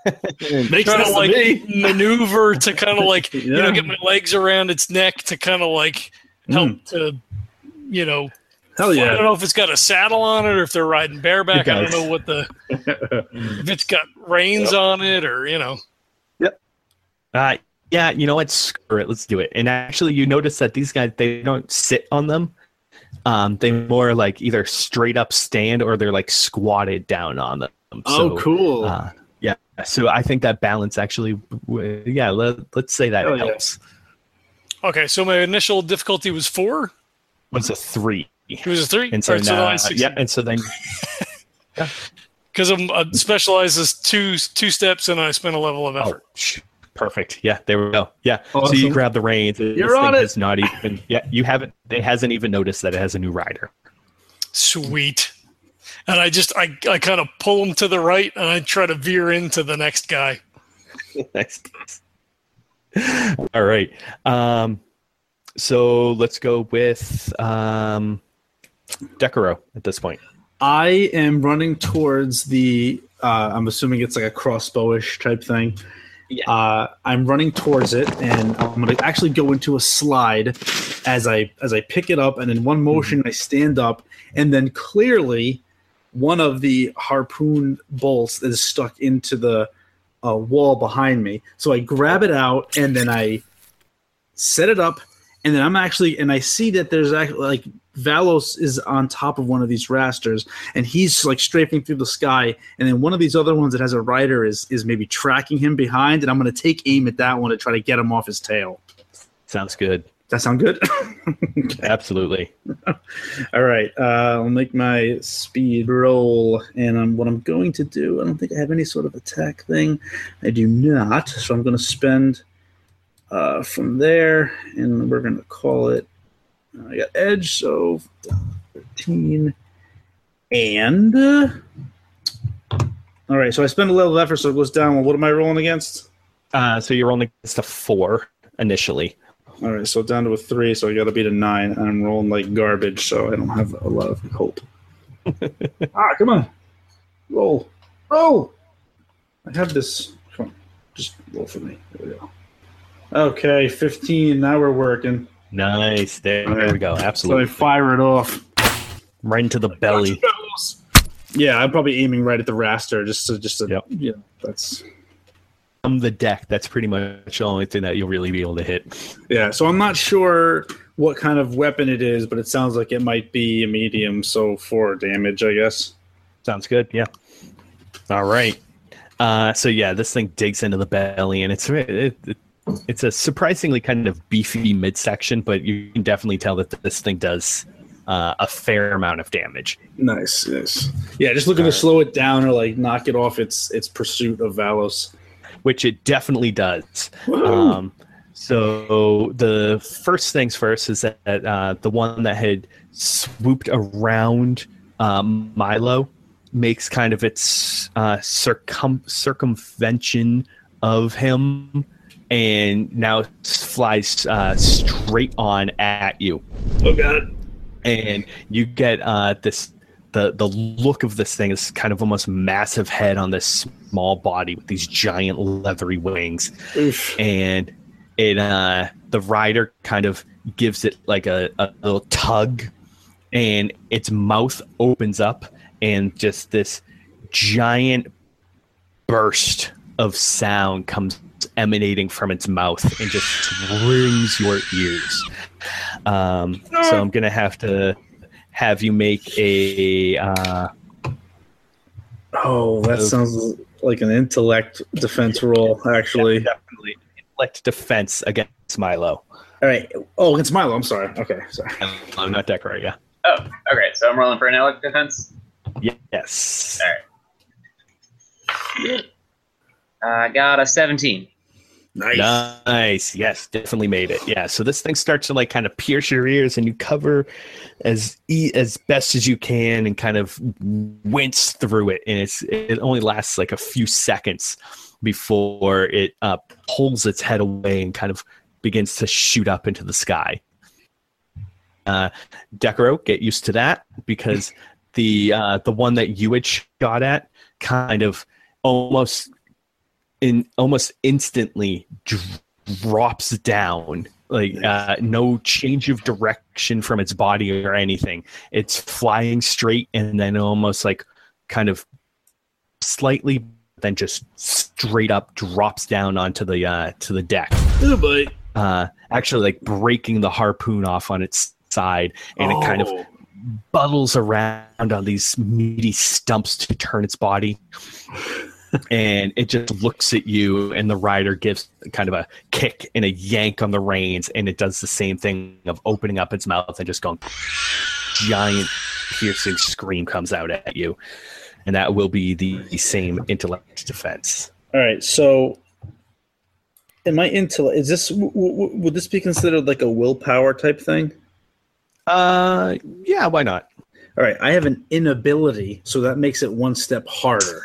Makes trying sense to to like me. maneuver to kind of like <laughs> you know get my legs around its neck to kind of like help to you know Hell yeah! I don't know if it's got a saddle on it or if they're riding bareback. I don't know what the <laughs> if it's got reins on it or you know. Yep. Uh, yeah, you know what? Screw it. Let's do it. And actually, you notice that these guys they don't sit on them. Um, they more like either straight up stand or they're like squatted down on them. oh, So, cool. Uh, yeah. So I think that balance actually, yeah. Let, let's say that Hell yeah. helps. Okay, so my initial difficulty was four. Was a three. It was a three. And so, All right, so then now, succeed. yeah, and so then <laughs> yeah. because I'm uh, specialized as two two steps and I spend a level of oh, effort. sh- perfect. Yeah, there we go. Yeah. So you grab the reins. This You're on thing it. Has not even. Yeah, you haven't. It hasn't even noticed that it has a new rider. Sweet. And I just I, I kind of pull him to the right and I try to veer into the next guy. <laughs> nice. All right. Um, so let's go with um, Decaro at this point. I am running towards the. Uh, I'm assuming it's like a crossbowish type thing. Yeah. Uh, I'm running towards it, and I'm going to actually go into a slide as I as I pick it up, and in one motion I stand up, and then clearly one of the harpoon bolts is stuck into the uh, wall behind me. So I grab it out, and then I set it up, and then I'm actually and I see that there's actually like Valos is on top of one of these rasters, and he's like strafing through the sky, and then one of these other ones that has a rider is is maybe tracking him behind, and I'm going to take aim at that one to try to get him off his tail. Sounds good. That sound good? <laughs> Absolutely. <laughs> All right, uh, I'll make my speed roll, and um, what I'm going to do, I don't think I have any sort of attack thing. I do not, so I'm going to spend uh, from there, and we're going to call it. I got edge, so 13, and uh, all right. So I spend a of effort, so it goes down. Well, what am I rolling against? Uh, so you're rolling against a four initially. All right, so down to a three, so I got to beat a nine, and I'm rolling like garbage, so I don't have a lot of hope. <laughs> ah, come on, roll, roll! I have this. Come on, just roll for me. There we go. Okay, fifteen. Now we're working. Nice. There, there we go. Absolutely. So I fire it off. Right into the belly. Yeah, I'm probably aiming right at the raster, just to just to Yep. yeah. That's From the deck, that's pretty much the only thing that you'll really be able to hit. yeah. So I'm not sure what kind of weapon it is, but it sounds like it might be a medium, so four damage, I guess. Sounds good. Yeah. All right. Uh, so yeah, this thing digs into the belly, and it's it, it, it's a surprisingly kind of beefy midsection, but you can definitely tell that this thing does uh, a fair amount of damage. Nice, nice. Yeah, just looking to slow it down or like knock it off its its pursuit of Valos. which it definitely does. Um, so the first things first is that uh, the one that had swooped around um, Milo makes kind of its uh, circum- circumvention of him and now flies uh, straight on at you Oh god. and you get uh, this the the look of this thing is kind of almost massive head on this small body with these giant leathery wings Oof. and it uh the rider kind of gives it like a, a little tug and its mouth opens up and just this giant burst of sound comes emanating from its mouth and just rings your ears um, so i'm gonna have to have you make a uh, Oh, that sounds like an intellect defense roll, actually. definitely intellect defense against milo All right. Oh, it's Milo. I'm sorry. Okay, sorry. i'm not Decaro yeah Oh, okay. So I'm rolling for an elect defense. yes Alright I got a 17. Nice. Nice. Yes, definitely made it. Yeah. So this thing starts to like kind of pierce your ears, and you cover as e- as best as you can, and kind of wince through it. And it's it only lasts like a few seconds before it uh, pulls its head away and kind of begins to shoot up into the sky. Uh, Decaro, get used to that because <laughs> the uh, the one that you had shot at kind of almost in almost instantly drops down like uh, no change of direction from its body or anything it's flying straight and then almost like kind of slightly then just straight up drops down onto the uh to the deck Oh, boy. uh actually like breaking the harpoon off on its side and it kind of Oh. buttles around on these meaty stumps to turn its body. And it just looks at you, and the rider gives kind of a kick and a yank on the reins, and it does the same thing of opening up its mouth and just going giant piercing scream comes out at you. And that will be the same intellect defense. All right. So, in my intellect, is this w- w- would this be considered like a willpower type thing? Uh, yeah, why not? All right. I have an inability, so that makes it one step harder.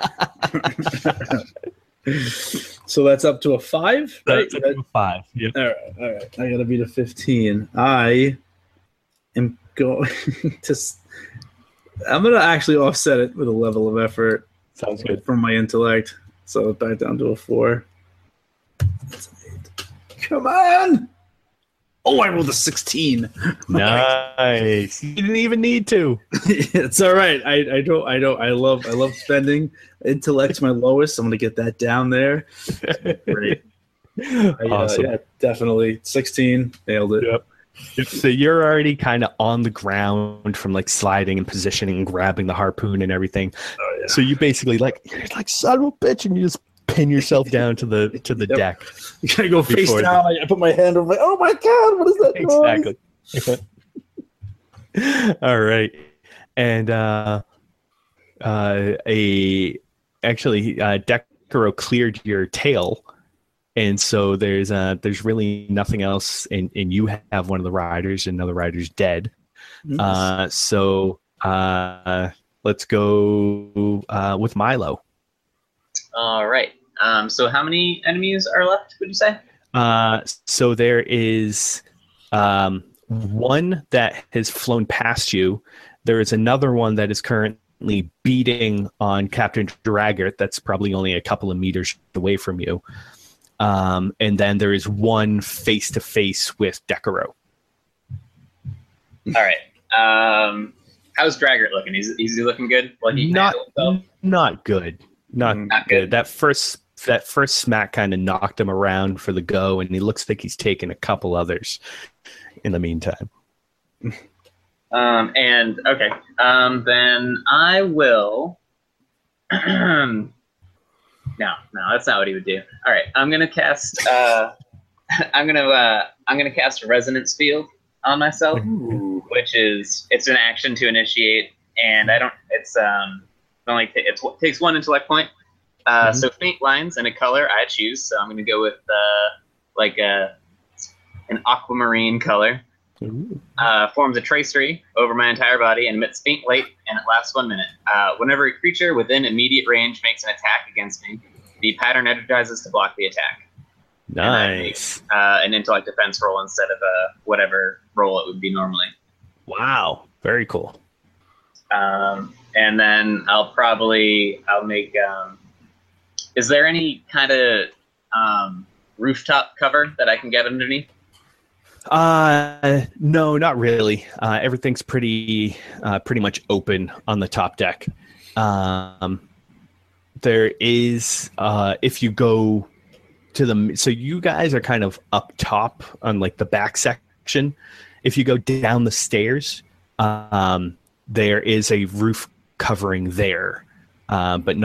<laughs> <laughs> so that's up to a five, right? That's a five. Yep. All right, all right. I gotta beat a fifteen. I am going <laughs> to. I'm gonna actually offset it with a level of effort Sounds good. from my intellect, so back down to a four. That's an eight. Come on! Oh, I rolled a sixteen. <laughs> Nice. You didn't even need to. <laughs> it's all right. I, I don't I don't I love I love spending. Intellect's my lowest. I'm gonna get that down there. <laughs> Great. I, uh, Awesome. yeah, definitely. Sixteen. Nailed it. Yep. Yep, So you're already kind of on the ground from like sliding and positioning and grabbing the harpoon and everything. Oh, yeah. So you basically like you're like son of a bitch, and you just pin yourself down to the to the Yep. deck. <laughs> You gotta go face Before the- down. I, I put my hand over my. Oh my god! What is that? <laughs> noise? Exactly. <laughs> All right, and uh, uh, a actually uh, Decaro cleared your tail. And so there's uh there's really nothing else, and, and you have one of the riders, and another rider's dead. Nice. Uh, so uh, let's go uh, with Milo. All right. Um, so how many enemies are left? Would you say? Uh, so there is um, one that has flown past you. There is another one that is currently beating on Captain Draggart. That's probably only a couple of meters away from you. Um, and then there is one face to face with Decaro. All right. Um, how's Draggart looking? Is, is he looking good? Like he Not not good. Not, Not good. good. That first that first smack kind of knocked him around for the go, and he looks like he's taken a couple others in the meantime. Um, and okay. Um, then I will <clears throat> no, no, that's not what he would do. All right, I'm gonna cast. Uh, <laughs> I'm gonna. Uh, I'm gonna cast Resonance Field on myself, which is it's an action to initiate, and I don't. It's um only t- it's, it takes one intellect point. Uh, So faint lines and a color I choose. So I'm gonna go with uh, like a an aquamarine color. Uh, forms a tracery over my entire body and emits faint light, and it lasts one minute. Uh, whenever a creature within immediate range makes an attack against me, the pattern energizes to block the attack. Nice. Uh, an intellect defense roll instead of a whatever roll it would be normally. Wow. Very cool. Um, and then I'll probably I'll make. Um, is there any kind of um, rooftop cover that I can get underneath? Uh, no, not really. Uh, everything's pretty, uh, pretty much open on the top deck. Um, there is, uh, if you go to the, so you guys are kind of up top on like the back section. If you go down the stairs, um, there is a roof covering there, uh, but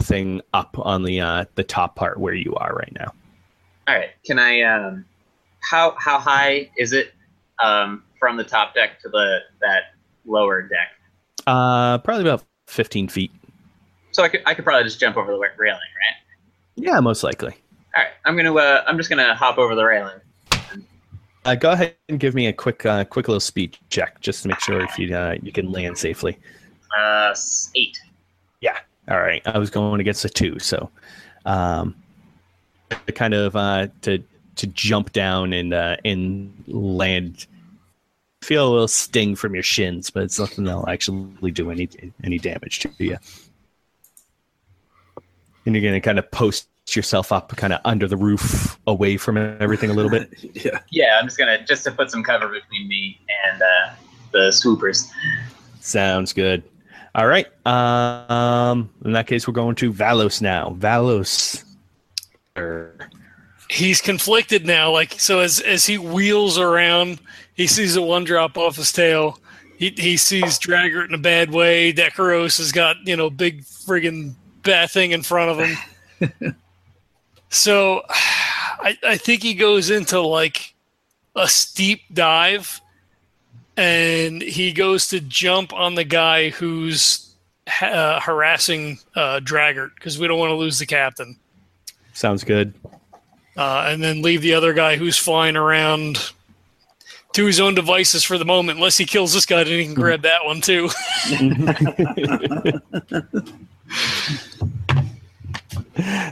nothing up on the uh, the top part where you are right now. All right. Can I? Um, how how high is it um, from the top deck to the that lower deck? Uh, probably about fifteen feet. So I could I could probably just jump over the railing, right? Yeah, most likely. All right. I'm gonna uh, I'm just gonna hop over the railing. Uh, go ahead and give me a quick, uh, quick little speed check just to make sure if you uh, you can land safely. Uh, eight. eight. All right, I was going against a two, so um, to kind of uh, to to jump down and uh, and land. Feel a little sting from your shins, but it's nothing that'll actually do any any damage to you. And you're gonna kind of post yourself up, kind of under the roof, away from everything a little bit. <laughs> yeah. Yeah, I'm just gonna just to put some cover between me and uh, the swoopers. Sounds good. All right. Um, in that case, we're going to Valos now. Valos. Er, he's conflicted now. Like so, as as he wheels around, he sees a one drop off his tail. He he sees Draggart in a bad way. Decaro's has got you know big friggin' bad thing in front of him. <laughs> so, I I think he goes into like a steep dive, and he goes to jump on the guy who's uh, harassing uh, Draggart because we don't want to lose the captain sounds good. uh, and then leave the other guy who's flying around to his own devices for the moment. Unless he kills this guy, then he can grab that one too. <laughs> <laughs>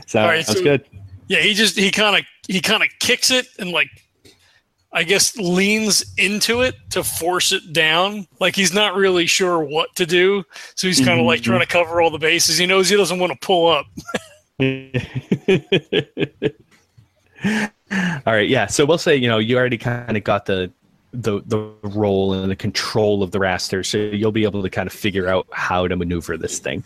Sounds right, so- good. yeah, he just he kind of he kind of kicks it and like I guess leans into it to force it down. Like he's not really sure what to do, so he's kind of like trying to cover all the bases. He knows he doesn't want to pull up. <laughs> <laughs> All right, yeah. So we'll say you know you already kind of got the the the role and the control of the raster, so you'll be able to kind of figure out how to maneuver this thing.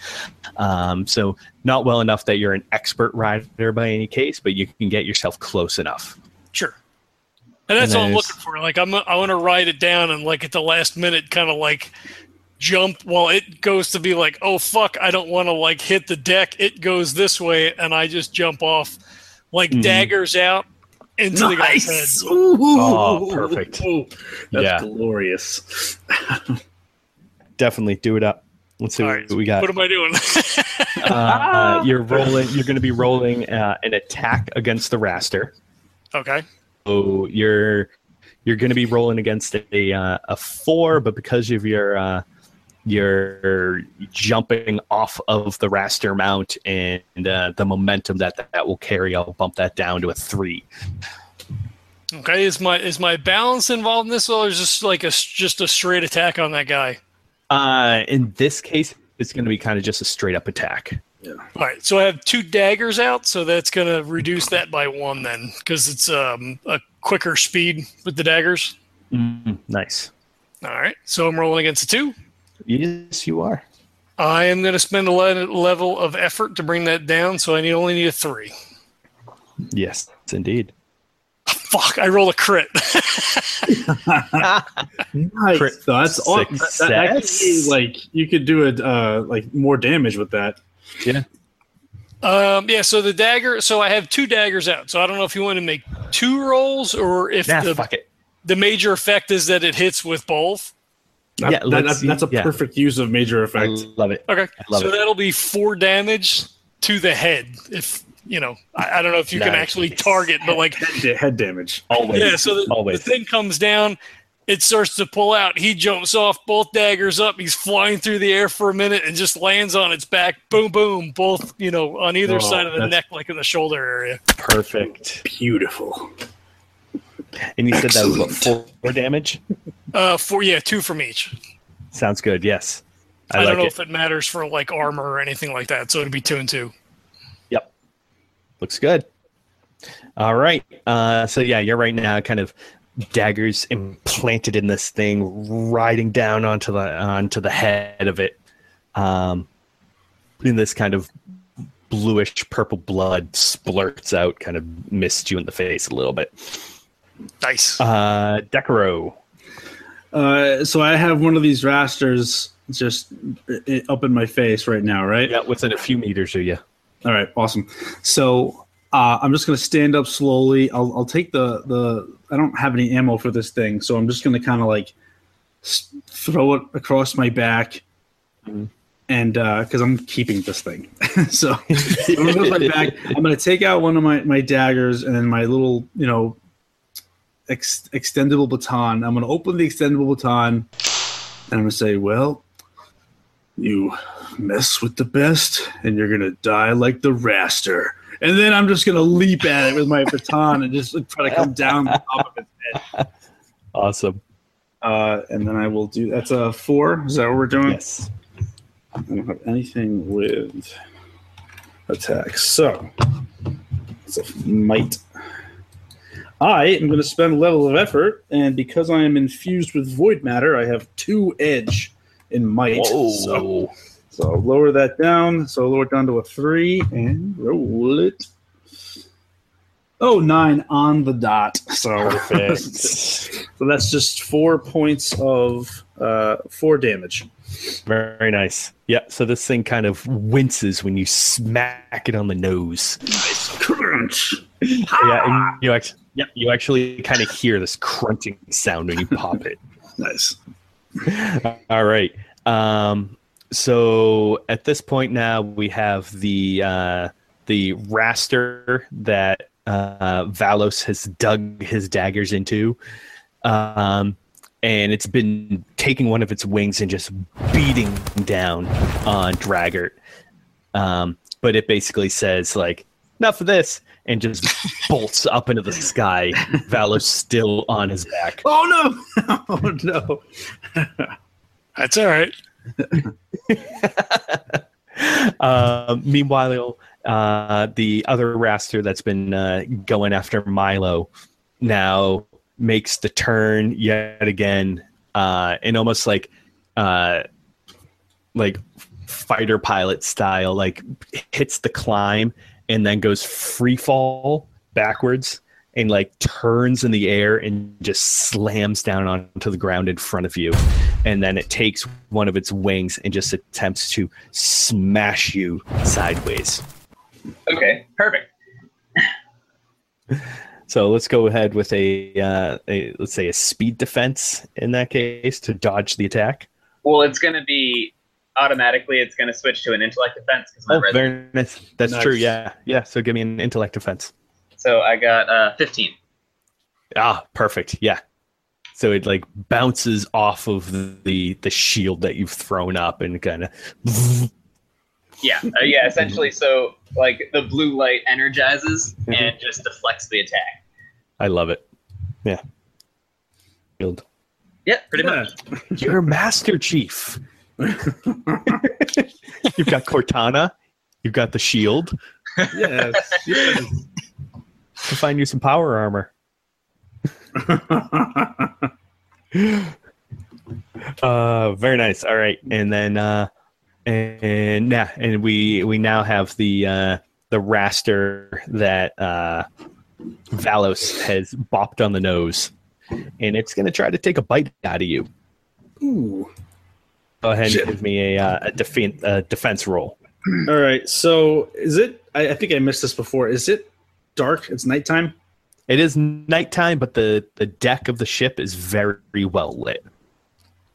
Um, so not well enough that you're an expert rider by any case, but you can get yourself close enough. Sure. And that's And all I'm looking for. Like I'm, I want to write it down and like at the last minute, kind of like jump while it goes to be like, oh fuck, I don't want to like hit the deck. It goes this way, and I just jump off, like Mhm. daggers out into the guy's head. Ooh. Oh, perfect. That's Yeah. glorious. <laughs> Definitely do it up. Let's see All what we got. What am I doing? <laughs> Uh, you're rolling. You're going to be rolling uh, an attack against the raster. okay. So you're you're going to be rolling against a uh, a four, but because of your uh, your jumping off of the raster mount and uh, the momentum that that will carry, I'll bump that down to a three. Okay. Is my is my balance involved in this, or is this like a just a straight attack on that guy? Uh, in this case, it's going to be kind of just a straight up attack. All right. So I have two daggers out, so that's going to reduce that by one then, because it's um, a quicker speed with the daggers. Mm, nice. All right. So I'm rolling against a two. Yes, you are. I am going to spend a le- level of effort to bring that down, so I need only need a three. Yes, indeed. Fuck! I roll a crit. <laughs> Nice. Crit So that's aw- that, that actually, success. like you could do it uh like more damage with that. Um, yeah, so the dagger. So I have two daggers out. So I don't know if you want to make two rolls or if Nah, the, fuck it. the major effect is that it hits with both. That- Yeah, that- let's that's, a yeah. perfect use of major I effect. love it. Okay, love so it. that'll be four damage to the head. If you know, I, I don't know if you can actually target, but like, Head, da- head damage. Always. yeah. So the, the thing comes down. It starts to pull out. He jumps off, both daggers up. He's flying through the air for a minute and just lands on its back. Boom, boom. Both, you know, on either Oh, side of the neck, like in the shoulder area. Perfect. Beautiful. And you said that was what four, four damage? Uh, four, yeah, two from each. Sounds good. Yes, I, I, like don't know it. if it matters for like armor or anything like that. So it'd be two and two. Yep. Looks good. All right. Uh, so yeah, you're right now kind of daggers implanted in this thing, riding down onto the onto the head of it. Um, in this kind of bluish purple blood splurts out, kind of missed you in the face a little bit. Nice. Uh, Decaro. Uh, so I have one of these rasters just up in my face right now, right? Yeah, within a few meters of you. All right, awesome. So uh, I'm just gonna stand up slowly. I'll, I'll take the the. I don't have any ammo for this thing, so I'm just gonna kind of like throw it across my back, Mhm. and because I'm keeping this thing, <laughs> so I'm gonna my back. I'm gonna take out one of my my daggers and then my little you know ex- extendable baton. I'm gonna open the extendable baton, and I'm gonna say, "Well, you mess with the best and you're gonna die like the raster and then i'm just gonna leap at it with my baton and just try to come down the top of its head Awesome. uh, and then i will do that's a four is that what we're doing Yes. i don't have anything with attacks so it's a might i am going to spend a level of effort and because i am infused with void matter i have two edge in might Whoa. So I'll lower that down. So I'll lower it down to a three and roll it. Oh, nine on the dot. So, <laughs> so that's just four points of uh, four damage. Very nice. Yeah, so this thing kind of winces when you smack it on the nose. Nice Crunch. Yeah, and you actually, yeah, you actually kind of hear this crunching sound when you pop it. <laughs> Nice. All right. Um, so at this point now we have the uh, the raster that uh, Valos has dug his daggers into, um, and it's been taking one of its wings and just beating down on Draggart. Um, but it basically says like, "Enough of this," and just <laughs> bolts up into the sky. Valos still on his back. Oh no! <laughs> Oh no! <laughs> That's all right. Uh, meanwhile, uh, the other raster that's been uh, going after Milo now makes the turn yet again, uh, and almost like uh, like fighter pilot style, like hits the climb and then goes free fall backwards and like turns in the air and just slams down onto the ground in front of you. And then it takes one of its wings and just attempts to smash you sideways. Okay, perfect. <sighs> So let's go ahead with a, uh, a let's say a speed defense in that case to dodge the attack. Well, it's going to be automatically. It's going to switch to an intellect defense because Oh, very nice. That's Nice. true. Yeah, yeah. So give me an intellect defense. So I got uh, 15. Ah, perfect. Yeah. So it like bounces off of the the shield that you've thrown up and kind of. Yeah, uh, yeah. Essentially, so like the blue light energizes and just deflects the attack. I love it. Yeah. Shield. Yeah, pretty Yeah. much. <laughs> You're Master Chief. <laughs> you've got Cortana. You've got the shield. Yes. yes. To find you some power armor. <laughs> Uh, very nice. All right, and then uh, and yeah, and we we now have the uh, the raster that uh, Valos has bopped on the nose, and it's going to try to take a bite out of you. Ooh. Go ahead Shit. and give me a uh, a, defen- a defense roll. All right. So is it? I, I think I missed this before. Is it dark? It's nighttime. It is nighttime, but the, the deck of the ship is very well lit. <sighs>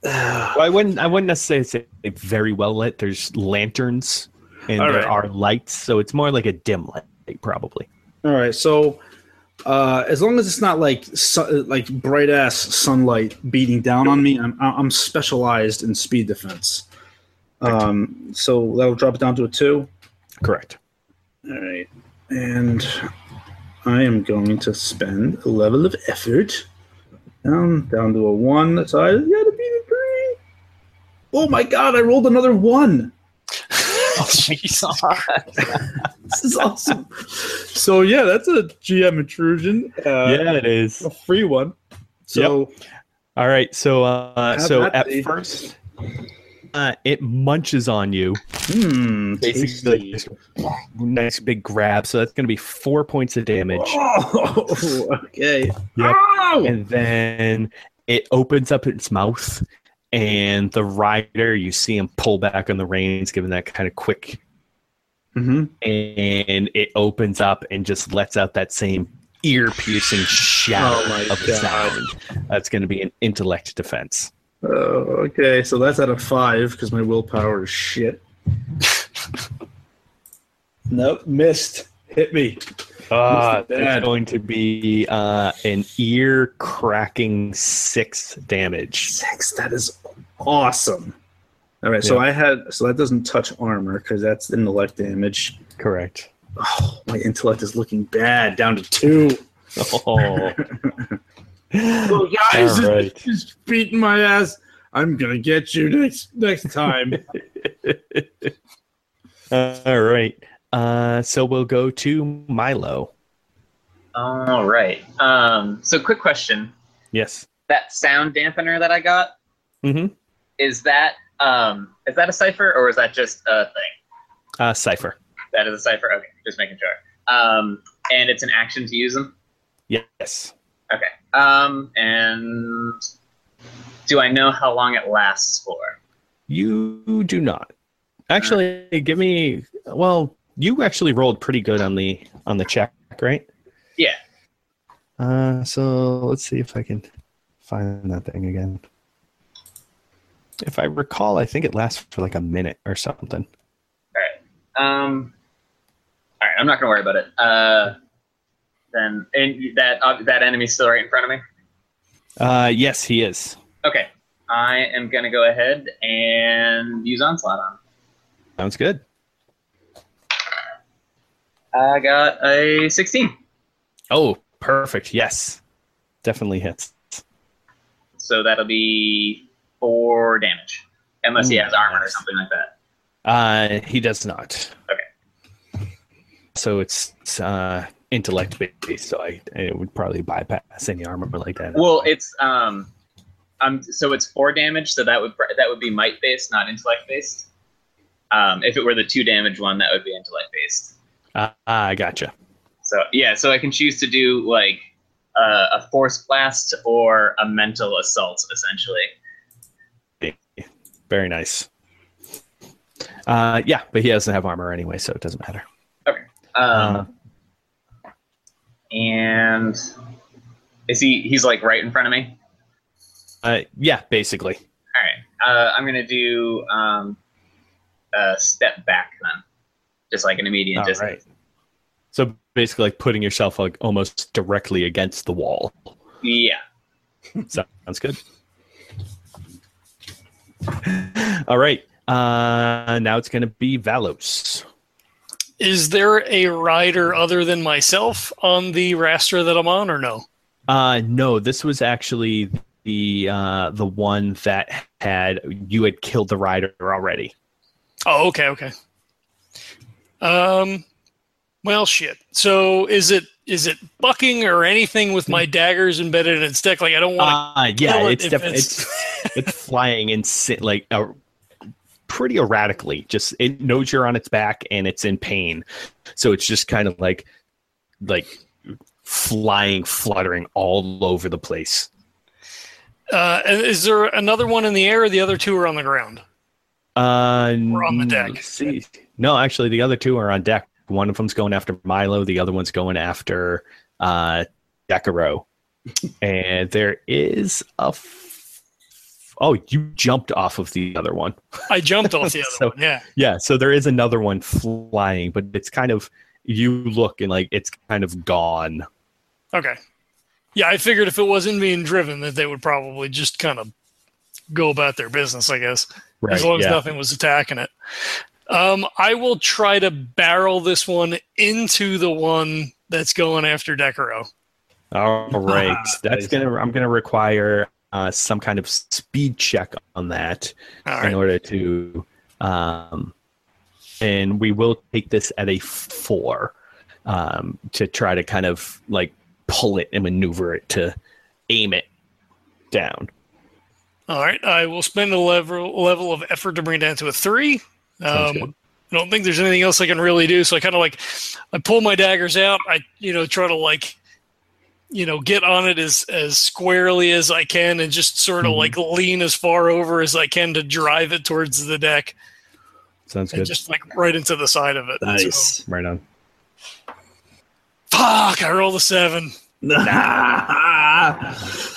Well, I wouldn't I wouldn't necessarily say it's very well lit. There's lanterns and there are lights, so it's more like a dim light, probably. All right. So uh, as long as it's not like su- like bright ass sunlight beating down on me, I'm I'm specialized in speed defense. Um, so that'll drop it down to a two. Correct. All right. And I am going to spend a level of effort down down to a one. That's I got to beat a three. Oh my god! I rolled another one. <laughs> Jesus. <laughs> This is awesome. so yeah, that's a GM intrusion. Uh, yeah, it is. a free one. So All right. So uh so at first uh, it munches on you. hmm, Basically, nice big grab. So that's going to be four points of damage. Oh, <laughs> okay. Yep. Ow! and then it opens up its mouth and the rider you see him pull back on the reins giving that kind of quick Mhm. and it opens up and just lets out that same ear-piercing shout Oh of God. sound that's going to be an intellect defense Oh, okay, so that's out of five because my willpower is shit. <laughs> nope, missed. Hit me. uh, This is it's going to be uh, an ear-cracking six damage Six. That is awesome. All right, so I had so that doesn't touch armor because that's intellect damage. correct Oh, my intellect is looking bad. Down to two. <laughs> oh <laughs> Oh, <laughs> guys, All right. it's <laughs> just beating my ass. I'm gonna get you next next time. <laughs> All right. Uh, so we'll go to Milo. All right. Um, so, quick question: Yes. that sound dampener that I got Mm-hmm. is that um, is that a cipher or is that just a thing? Uh, Cipher. That is a cipher. Okay, just making sure. Um, and it's an action to use them. Yes. Okay. Um, and do I know how long it lasts for? You do not. Actually, give me. Well, you actually rolled pretty good on the on the check, right? Yeah. Uh, so let's see if I can find that thing again. If I recall, I think it lasts for like a minute or something. Um, all right, I'm not gonna worry about it. Uh, then and that uh, that enemy's still right in front of me. Uh, yes, he is. Okay, I am gonna go ahead and use onslaught on. him. Sounds good. I got a 16, Oh, perfect. Yes, definitely hits. so that'll be four damage, unless he has armor or something like that. Uh, he does not. Okay. So it's it's, uh, intellect based, so I it would probably bypass any armor like that. Well, it's um, um, so it's four damage, so that would that would be might based, not intellect based. Um, if it were the two damage one, that would be intellect based. Ah, I gotcha. So yeah, so I can choose to do like uh, a force blast or a mental assault, essentially. Very nice. Uh, yeah, but he doesn't have armor anyway, so it doesn't matter. Okay. Um, and is he? He's like right in front of me. Uh, yeah, basically. All right, uh, I'm gonna do um, a step back then, just like an immediate All distance. right. So basically, like putting yourself like almost directly against the wall. Yeah. Sounds good. All right. Uh, now it's going to be Valos. Is there a rider other than myself on the raster that I'm on, or no? Uh, no, this was actually the uh, the one that had you had killed the rider already. Oh, okay, okay. Um, well, shit. So is it is it bucking or anything with my daggers embedded in its deck? Like I don't want Uh, yeah, it's definitely it's- it's it's flying and sit like uh, pretty erratically. Just it knows you're on its back and it's in pain, so it's just kind of like like flying, fluttering all over the place. Uh, is there another one in the air? or The other two are on the ground. Uh, We're on the deck. See, no, actually, the other two are on deck. One of them's going after Milo. The other one's going after uh, Decaro. <laughs> and there is a. F- oh, you jumped off of the other one. I jumped off <laughs> the other So- one. Yeah. Yeah, so there is another one flying, but it's kind of you look and like it's kind of gone. Okay. Yeah, I figured if it wasn't being driven, that they would probably just kind of go about their business. I guess right, as long as yeah. nothing was attacking it. Um, I will try to barrel this one into the one that's going after Decaro. All right, <laughs> that's gonna. I'm gonna require uh, some kind of speed check on that All in order to, um, and we will take this at a four um, to try to kind of like pull it and maneuver it to aim it down. All right. I will spend a level level of effort to bring it down to a three. Um. I don't think there's anything else I can really do. So I kind of like, I pull my daggers out. I, you know, try to like, you know, get on it as as squarely as I can, and just sort of Mhm. like lean as far over as I can to drive it towards the deck, Sounds good. just like right into the side of it. So- Nice. right on. fuck! I rolled a seven. <laughs> <laughs>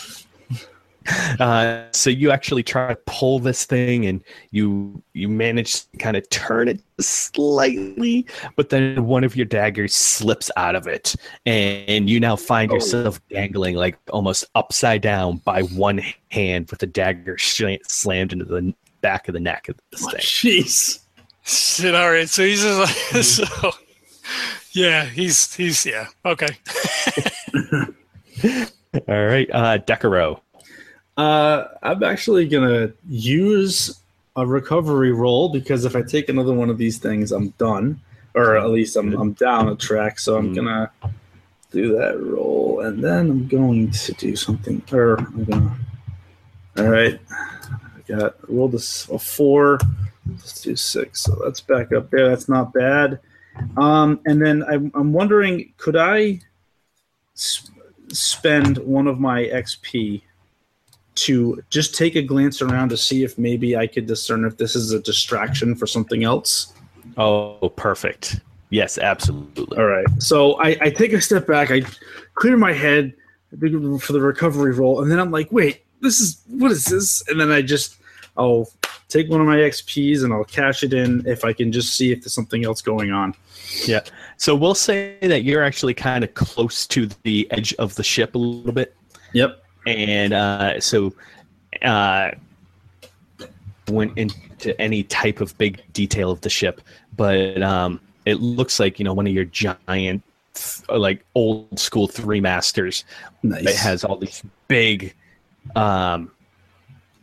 <laughs> Uh, so you actually try to pull this thing and you you manage to kind of turn it slightly but then one of your daggers slips out of it and you now find yourself dangling like almost upside down by one hand with the dagger slammed into the back of the neck of this thing Jeez. Shit, all right. So he's just like, <laughs> so. Yeah, he's he's yeah okay. <laughs> all right uh decaro Uh, I'm actually gonna use a recovery roll because if I take another one of these things, I'm done, or at least I'm I'm down a track. So I'm Mhm. gonna do that roll, and then I'm going to do something. Or I'm gonna. All right, I got I rolled a, s- a four. Let's do six. So that's back up there. That's not bad. Um, and then I'm, I'm wondering, could I s- spend one of my XP to just take a glance around to see if maybe I could discern if this is a distraction for something else. oh perfect yes absolutely All right. So I, I take a step back, I clear my head for the recovery roll, and then I'm like, wait, this is what is this? And then I just I'll take one of my XPs and I'll cash it in if I can just see if there's something else going on. Yeah. So we'll say that you're actually kind of close to the edge of the ship a little bit Yep. And uh, so uh, went into any type of big detail of the ship, but um, it looks like you know one of your giant, like old school three masters Nice. that has all these big um,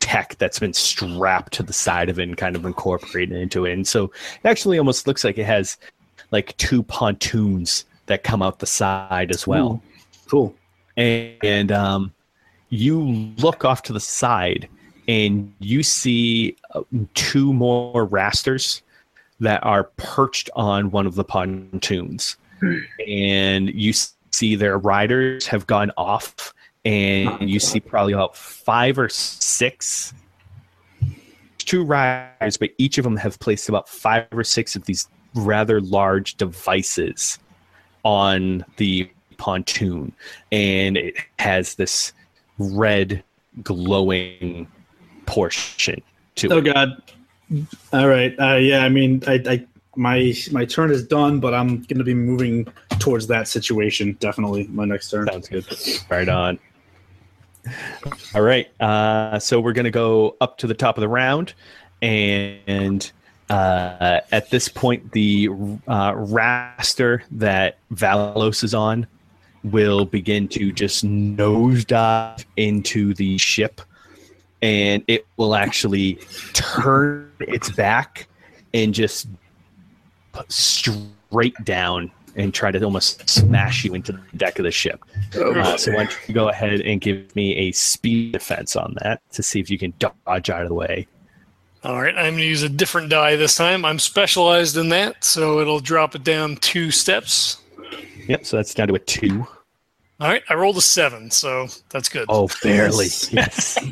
tech that's been strapped to the side of it and kind of incorporated into it, and so it actually almost looks like it has like two pontoons that come out the side as well Ooh, cool. and um, you look off to the side and you see uh, two more rasters that are perched on one of the pontoons. And you see their riders have gone off and you see probably about five or six two riders but each of them have placed about five or six of these rather large devices on the pontoon. And it has this red glowing portion to Oh it. God. All right. Uh, yeah. I mean, I, I my my turn is done, but I'm going to be moving towards that situation. Definitely, my next turn. Sounds good. Right on. All right. Uh, so we're going to go up to the top of the round. And uh, at this point, the uh, raster that Valos is on will begin to just nosedive into the ship. And it will actually turn its back and just put straight down and try to almost smash you into the deck of the ship. Uh, so why don't you go ahead and give me a speed defense on that to see if you can dodge out of the way. All right, I'm going to use a different die this time. I'm specialized in that, so it'll drop it down two steps. Yep, so that's down to a two. All right, I rolled a seven, so that's good. Oh, barely. <laughs> Yes. <laughs>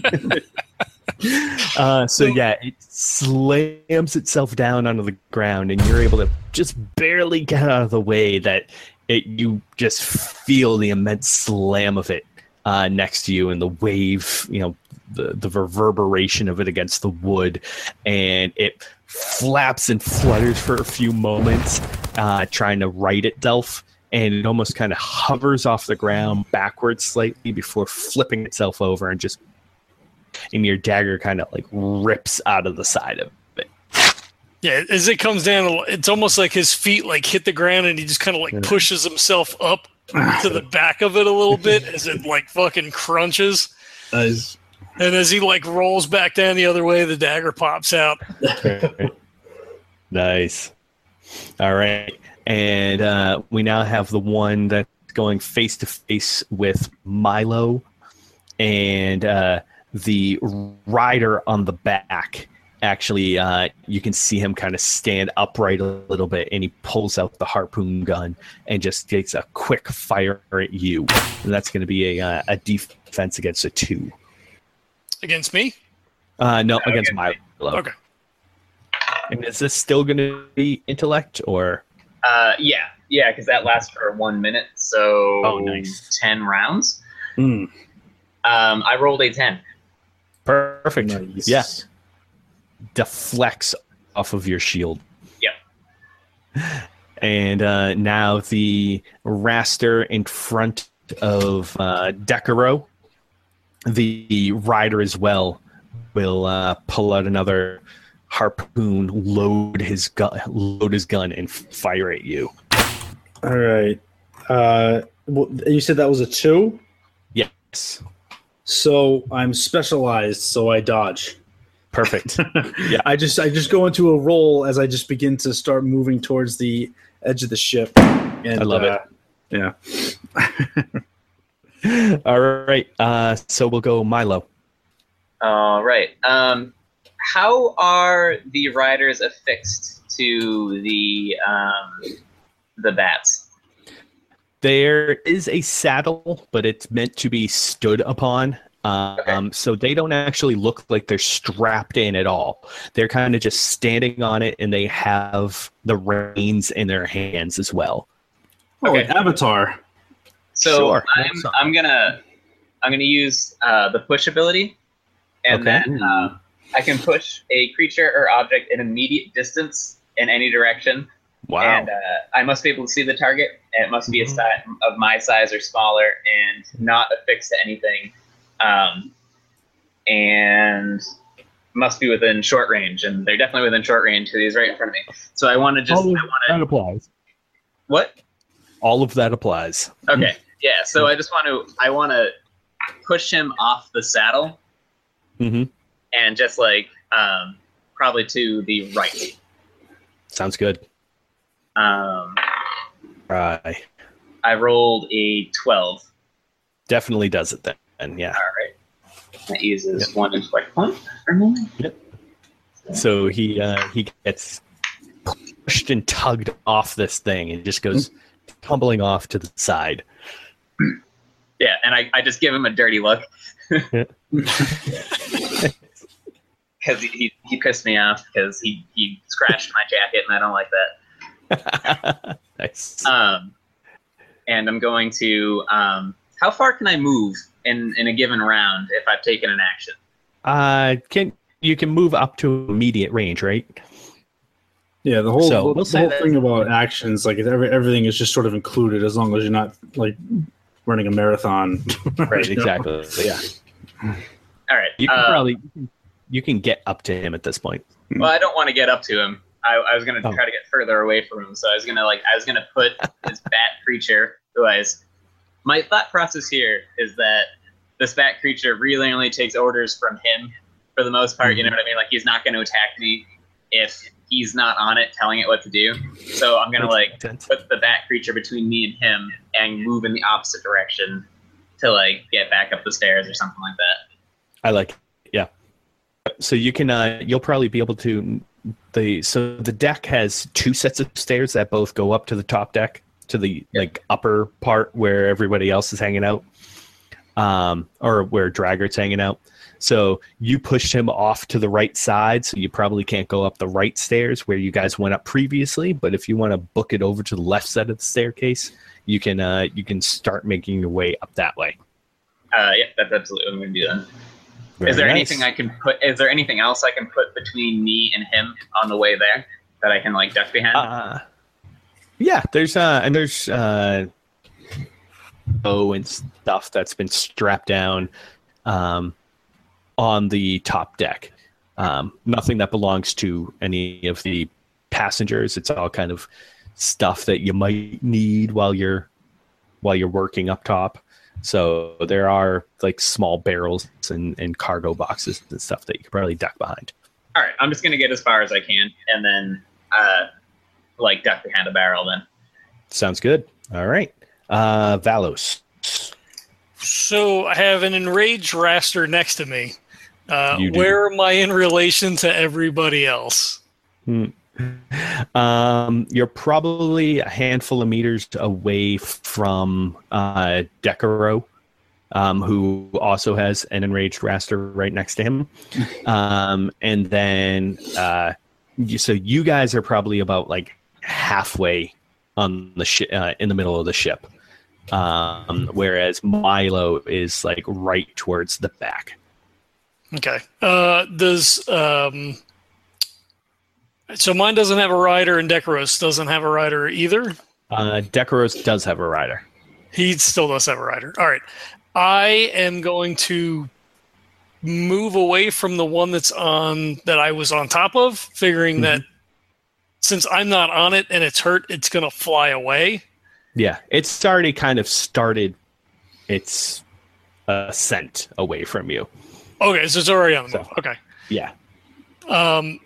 Uh, so yeah, it slams itself down onto the ground, and you're able to just barely get out of the way. That it you just feel the immense slam of it uh, next to you, and the wave, you know, the the reverberation of it against the wood, and it flaps and flutters for a few moments, uh, trying to right itself. And it almost kind of hovers off the ground backwards slightly before flipping itself over and just and your dagger kind of like rips out of the side of it. Yeah, as it comes down, it's almost like his feet like hit the ground, and he just kind of like pushes himself up to the <sighs> back of it a little bit as it like fucking crunches. Nice. And as he like rolls back down the other way, the dagger pops out. <laughs> nice. All right, and uh, we now have the one that's going face to face with Milo, and uh, the rider on the back. Actually uh, you can see him kind of stand upright a little bit and he pulls out the harpoon gun and just takes a quick fire at you. And that's going to be a, uh, a defense against a two. Against me? uh, no against Milo. Okay. and is this still going to be intellect or Uh, yeah, yeah, because that lasts for one minute, so Oh, nice. ten rounds. Mm, Um, I rolled a ten. perfect nice. yeah deflects off of your shield Yep. and uh, now the raster in front of uh, Decaro, the rider as well, will uh, pull out another harpoon, load his gun, load his gun, and fire at you. All right. Uh, you said that was a two, Yes, so I'm specialized, so I dodge. perfect. <laughs> yeah, I just I just go into a roll as I just begin to start moving towards the edge of the ship. And, I love it. uh, Yeah. <laughs> All right, uh, so we'll go Milo. All right. Um, how are the riders affixed to the um, the bats? There is a saddle, but it's meant to be stood upon. Um, Okay. So they don't actually look like they're strapped in at all. They're kind of just standing on it, and they have the reins in their hands as well. Oh, Okay. like Avatar. So Sure. I'm I'm gonna I'm gonna use uh, the push ability, and Okay. then uh, I can push a creature or object an immediate distance in any direction, Wow. and uh, I must be able to see the target. And it must be a Mhm. size of my size or smaller, and not affixed to anything, um, and must be within short range. And they're definitely within short range because he's right in front of me. So I want to just I want to that applies. what? All of that applies. Okay. Yeah. So I just want to I want to push him off the saddle hmm and just like um, probably to the right. Sounds good. Um, Right. I rolled a twelve. Definitely does it then. Yeah. All right. That uses one intellect point for me. So he uh, he gets pushed and tugged off this thing and just goes tumbling off to the side. Yeah, and I, I just give him a dirty look. <laughs> <laughs> because he, he, he pissed me off because he, he scratched my jacket and I don't like that. <laughs> nice. Um, and I'm going to um, how far can I move in in a given round if I've taken an action? Uh, can you can move up to immediate range, right? Yeah, the whole So, the, we'll the whole thing about actions, like every, everything is just sort of included as long as you're not like running a marathon. <laughs> Right. You know? Exactly. Yeah. All right. You can uh, probably you can get up to him at this point. Well, I don't want to get up to him. I, I was gonna Oh. try to get further away from him, so I was gonna like I was gonna put <laughs> this bat creature who I was. My thought process here is that this bat creature really only takes orders from him for the most part. You know mm-hmm. what I mean? Like he's not going to attack me if he's not on it telling it what to do. So I'm gonna like put the bat creature between me and him and move in the opposite direction to like get back up the stairs or something like that. I like. Yeah. So you can uh, you'll probably be able to the so the deck has two sets of stairs that both go up to the top deck to the like upper part where everybody else is hanging out. um, or where Draggart's hanging out. So you pushed him off to the right side, so you probably can't go up the right stairs where you guys went up previously. But if you want to book it over to the left side of the staircase, you can uh, you can start making your way up that way. Uh, yeah, that's absolutely what I'm to do then. Very is there nice. anything I can put? Is there anything else I can put between me and him on the way there that I can like duck behind? Uh, yeah, there's uh and there's uh bow and stuff that's been strapped down um on the top deck. Um nothing that belongs to any of the passengers. It's all kind of stuff that you might need while you're while you're working up top. So there are like small barrels and, and cargo boxes and stuff that you could probably duck behind. All right, I'm just going to get as far as I can, and then uh, like duck behind a barrel. Then Sounds good. All right. Uh Valos. So I have an enraged raster next to me. Uh, where am I in relation to everybody else? Um, you're probably a handful of meters away from uh, Decaro, um, who also has an enraged raster right next to him. <laughs> Um, and then, uh, so you guys are probably about like halfway on the uh, in the middle of the ship, um, whereas Milo is like right towards the back. Okay. Uh, does um, so mine doesn't have a rider, and Decaro's doesn't have a rider either. Uh, Decaro's does have a rider. He still does have a rider. All right. I am going to move away from the one that's on that I was on top of, figuring that since I'm not on it and it's hurt, it's going to fly away. Yeah, it's already kind of started its ascent away from you. Okay, so it's already on the So- move. Okay. Yeah. Um,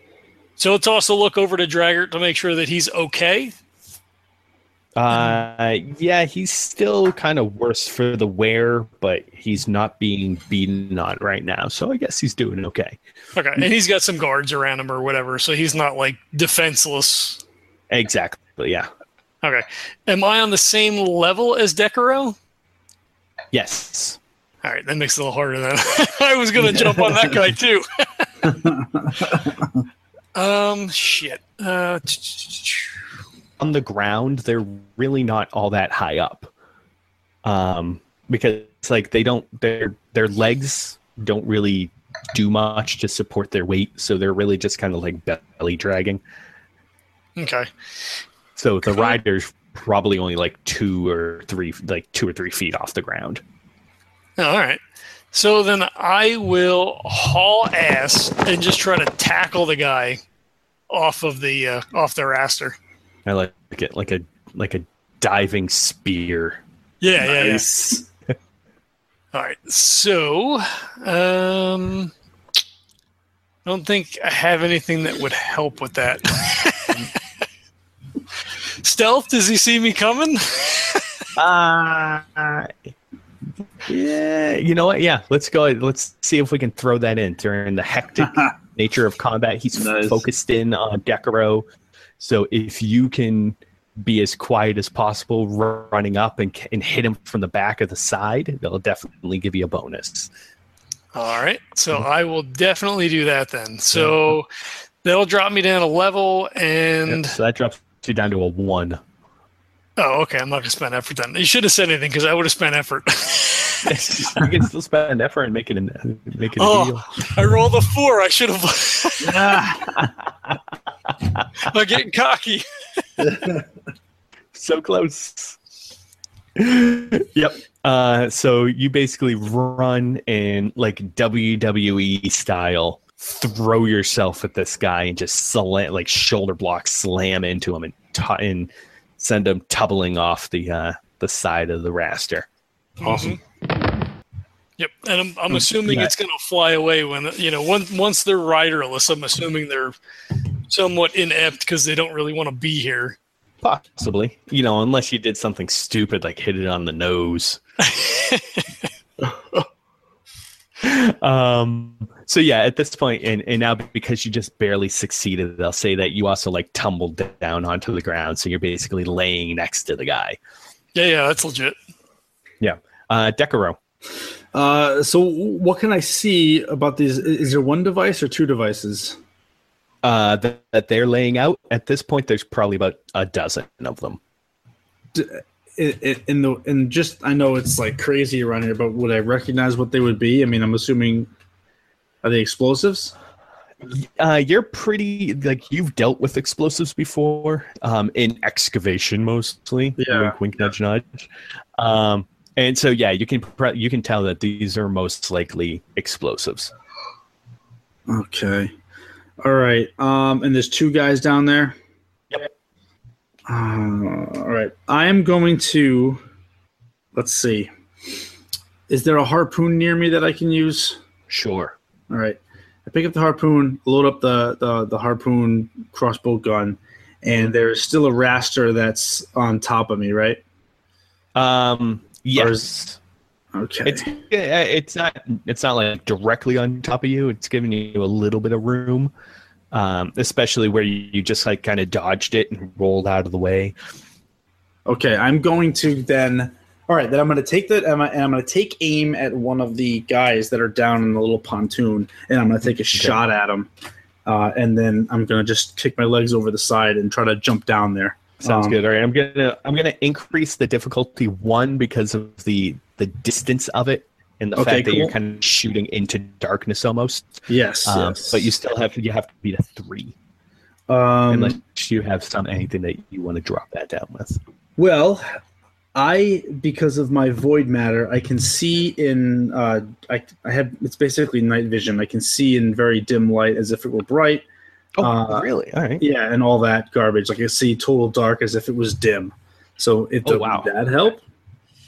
so let's also look over to Draggart to make sure that he's okay. Uh, yeah, he's still kind of worse for the wear, but he's not being beaten on right now. So I guess he's doing okay. Okay, and he's got some guards around him or whatever, so he's not like defenseless. Exactly. Yeah. Okay, am I on the same level as Decaro? Yes. All right, that makes it a little harder then. <laughs> I was gonna jump on that guy too. <laughs> um, shit. Uh, On the ground, they're really not all that high up. Um, because like they don't their their legs don't really do much to support their weight, so they're really just kind of like belly dragging. okay. So the rider's probably only like two or three, like two or three feet off the ground. Oh, All right. So then I will haul ass and just try to tackle the guy off of the uh, off the raster. I like it like a like a diving spear. Yeah, yeah, yeah. <laughs> All right. So, um, I don't think I have anything that would help with that. <laughs> Stealth? Does he see me coming? <laughs> Uh, yeah, you know what? Yeah, let's go. Let's see if we can throw that in during the hectic <laughs> nature of combat. He's Nice. focused in on Decaro, so if you can be as quiet as possible, running up and and hit him from the back or the side, they'll definitely give you a bonus. All right. So mm-hmm. I will definitely do that then. So that'll drop me down a level and so that drops you down to a one. Oh, okay. I'm not gonna spend effort then. You should have said anything because I would have spent effort. <laughs> you can still spend effort and make it a make it a Oh. deal. I rolled a four. I should have. I'm <laughs> getting cocky. so close. yep. Uh, so you basically run in like WWE style, throw yourself at this guy and just slam, like shoulder block slam into him and tu- and send him tumbling off the uh, the side of the raster. Awesome. Yep, and I'm, I'm assuming Yeah. it's going to fly away when you know once once they're riderless. I'm assuming they're somewhat inept because they don't really want to be here. Possibly, you know, unless you did something stupid like hit it on the nose. <laughs> <laughs> um so yeah at this point and, and now because you just barely succeeded they'll say that you also like tumbled down onto the ground so you're basically laying next to the guy Yeah, yeah, that's legit. Yeah, uh decaro Uh, so what can I see about these? Is there one device or two devices? Uh, that, that they're laying out at this point, there's probably about a dozen of them. In, in- in the and just I know it's like crazy around here, but would I recognize what they would be? I mean, I'm assuming are they explosives? Uh, you're pretty like you've dealt with explosives before, um, in excavation mostly. Yeah. Wink, wink, nudge, nudge. Um, and so yeah, you can pre- you can tell that these are most likely explosives. Okay. All right. Um, and there's two guys down there. Yep. Uh, all right. I am going to. Let's see. Is there a harpoon near me that I can use? Sure. All right. I pick up the harpoon, load up the the, the harpoon crossbow gun, and there's still a raster that's on top of me, right? Um, Or is- yes. Okay. It's it's not it's not like directly on top of you. It's giving you a little bit of room, um, especially where you, you just like kind of dodged it and rolled out of the way. Okay, I'm going to then. All right, then I'm going to take that and I'm, going to take aim at one of the guys that are down in the little pontoon, and I'm going to take a shot at him, uh, and then I'm going to just kick my legs over the side and try to jump down there. Sounds Um, good. All right, I'm gonna I'm gonna increase the difficulty one because of the the distance of it and the Okay, fact that you're kind of shooting into darkness almost. Yes, Um, yes. But you still have you have to beat a three um, unless you have some anything that you want to drop that down with. Well, I because of my void matter, I can see in uh, I I have it's basically night vision. I can see in very dim light as if it were bright. Oh, Uh, really? All right. Yeah, and all that garbage. Like I see total dark as if it was dim. So it Oh, wow. that help?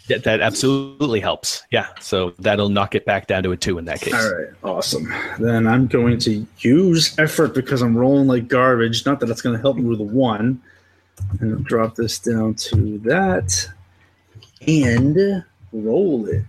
That, that absolutely helps. Yeah. So that'll knock it back down to a two in that case. All right, awesome. Then I'm going to use effort because I'm rolling like garbage. Not that it's going to help me with a one. And I'll drop this down to that and roll it.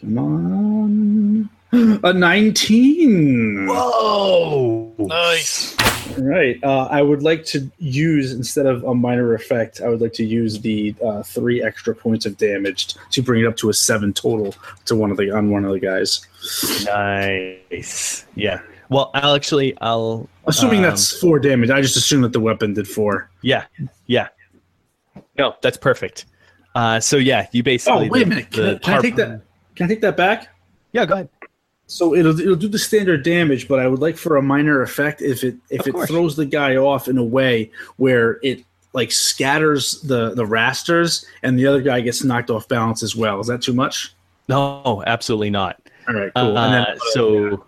Come on. A 19. Whoa! Nice. All right. Uh, I would like to use, instead of a minor effect, I would like to use the uh, three extra points of damage to bring it up to a seven total to one of the on one of the guys. Nice. Yeah. Well, I'll actually I'll Assuming um, that's four damage, I just assume that the weapon did four. Yeah, yeah. No, that's perfect. Uh, so yeah, you basically. Oh, wait a minute. Can, I, can I take that? Can I take that back? Yeah, go ahead. So it'll it'll do the standard damage, but I would like for a minor effect if it if Of it course. throws the guy off in a way where it like scatters the the rasters and the other guy gets knocked off balance as well. Is that too much? No, absolutely not. All right, cool. Uh, and then, so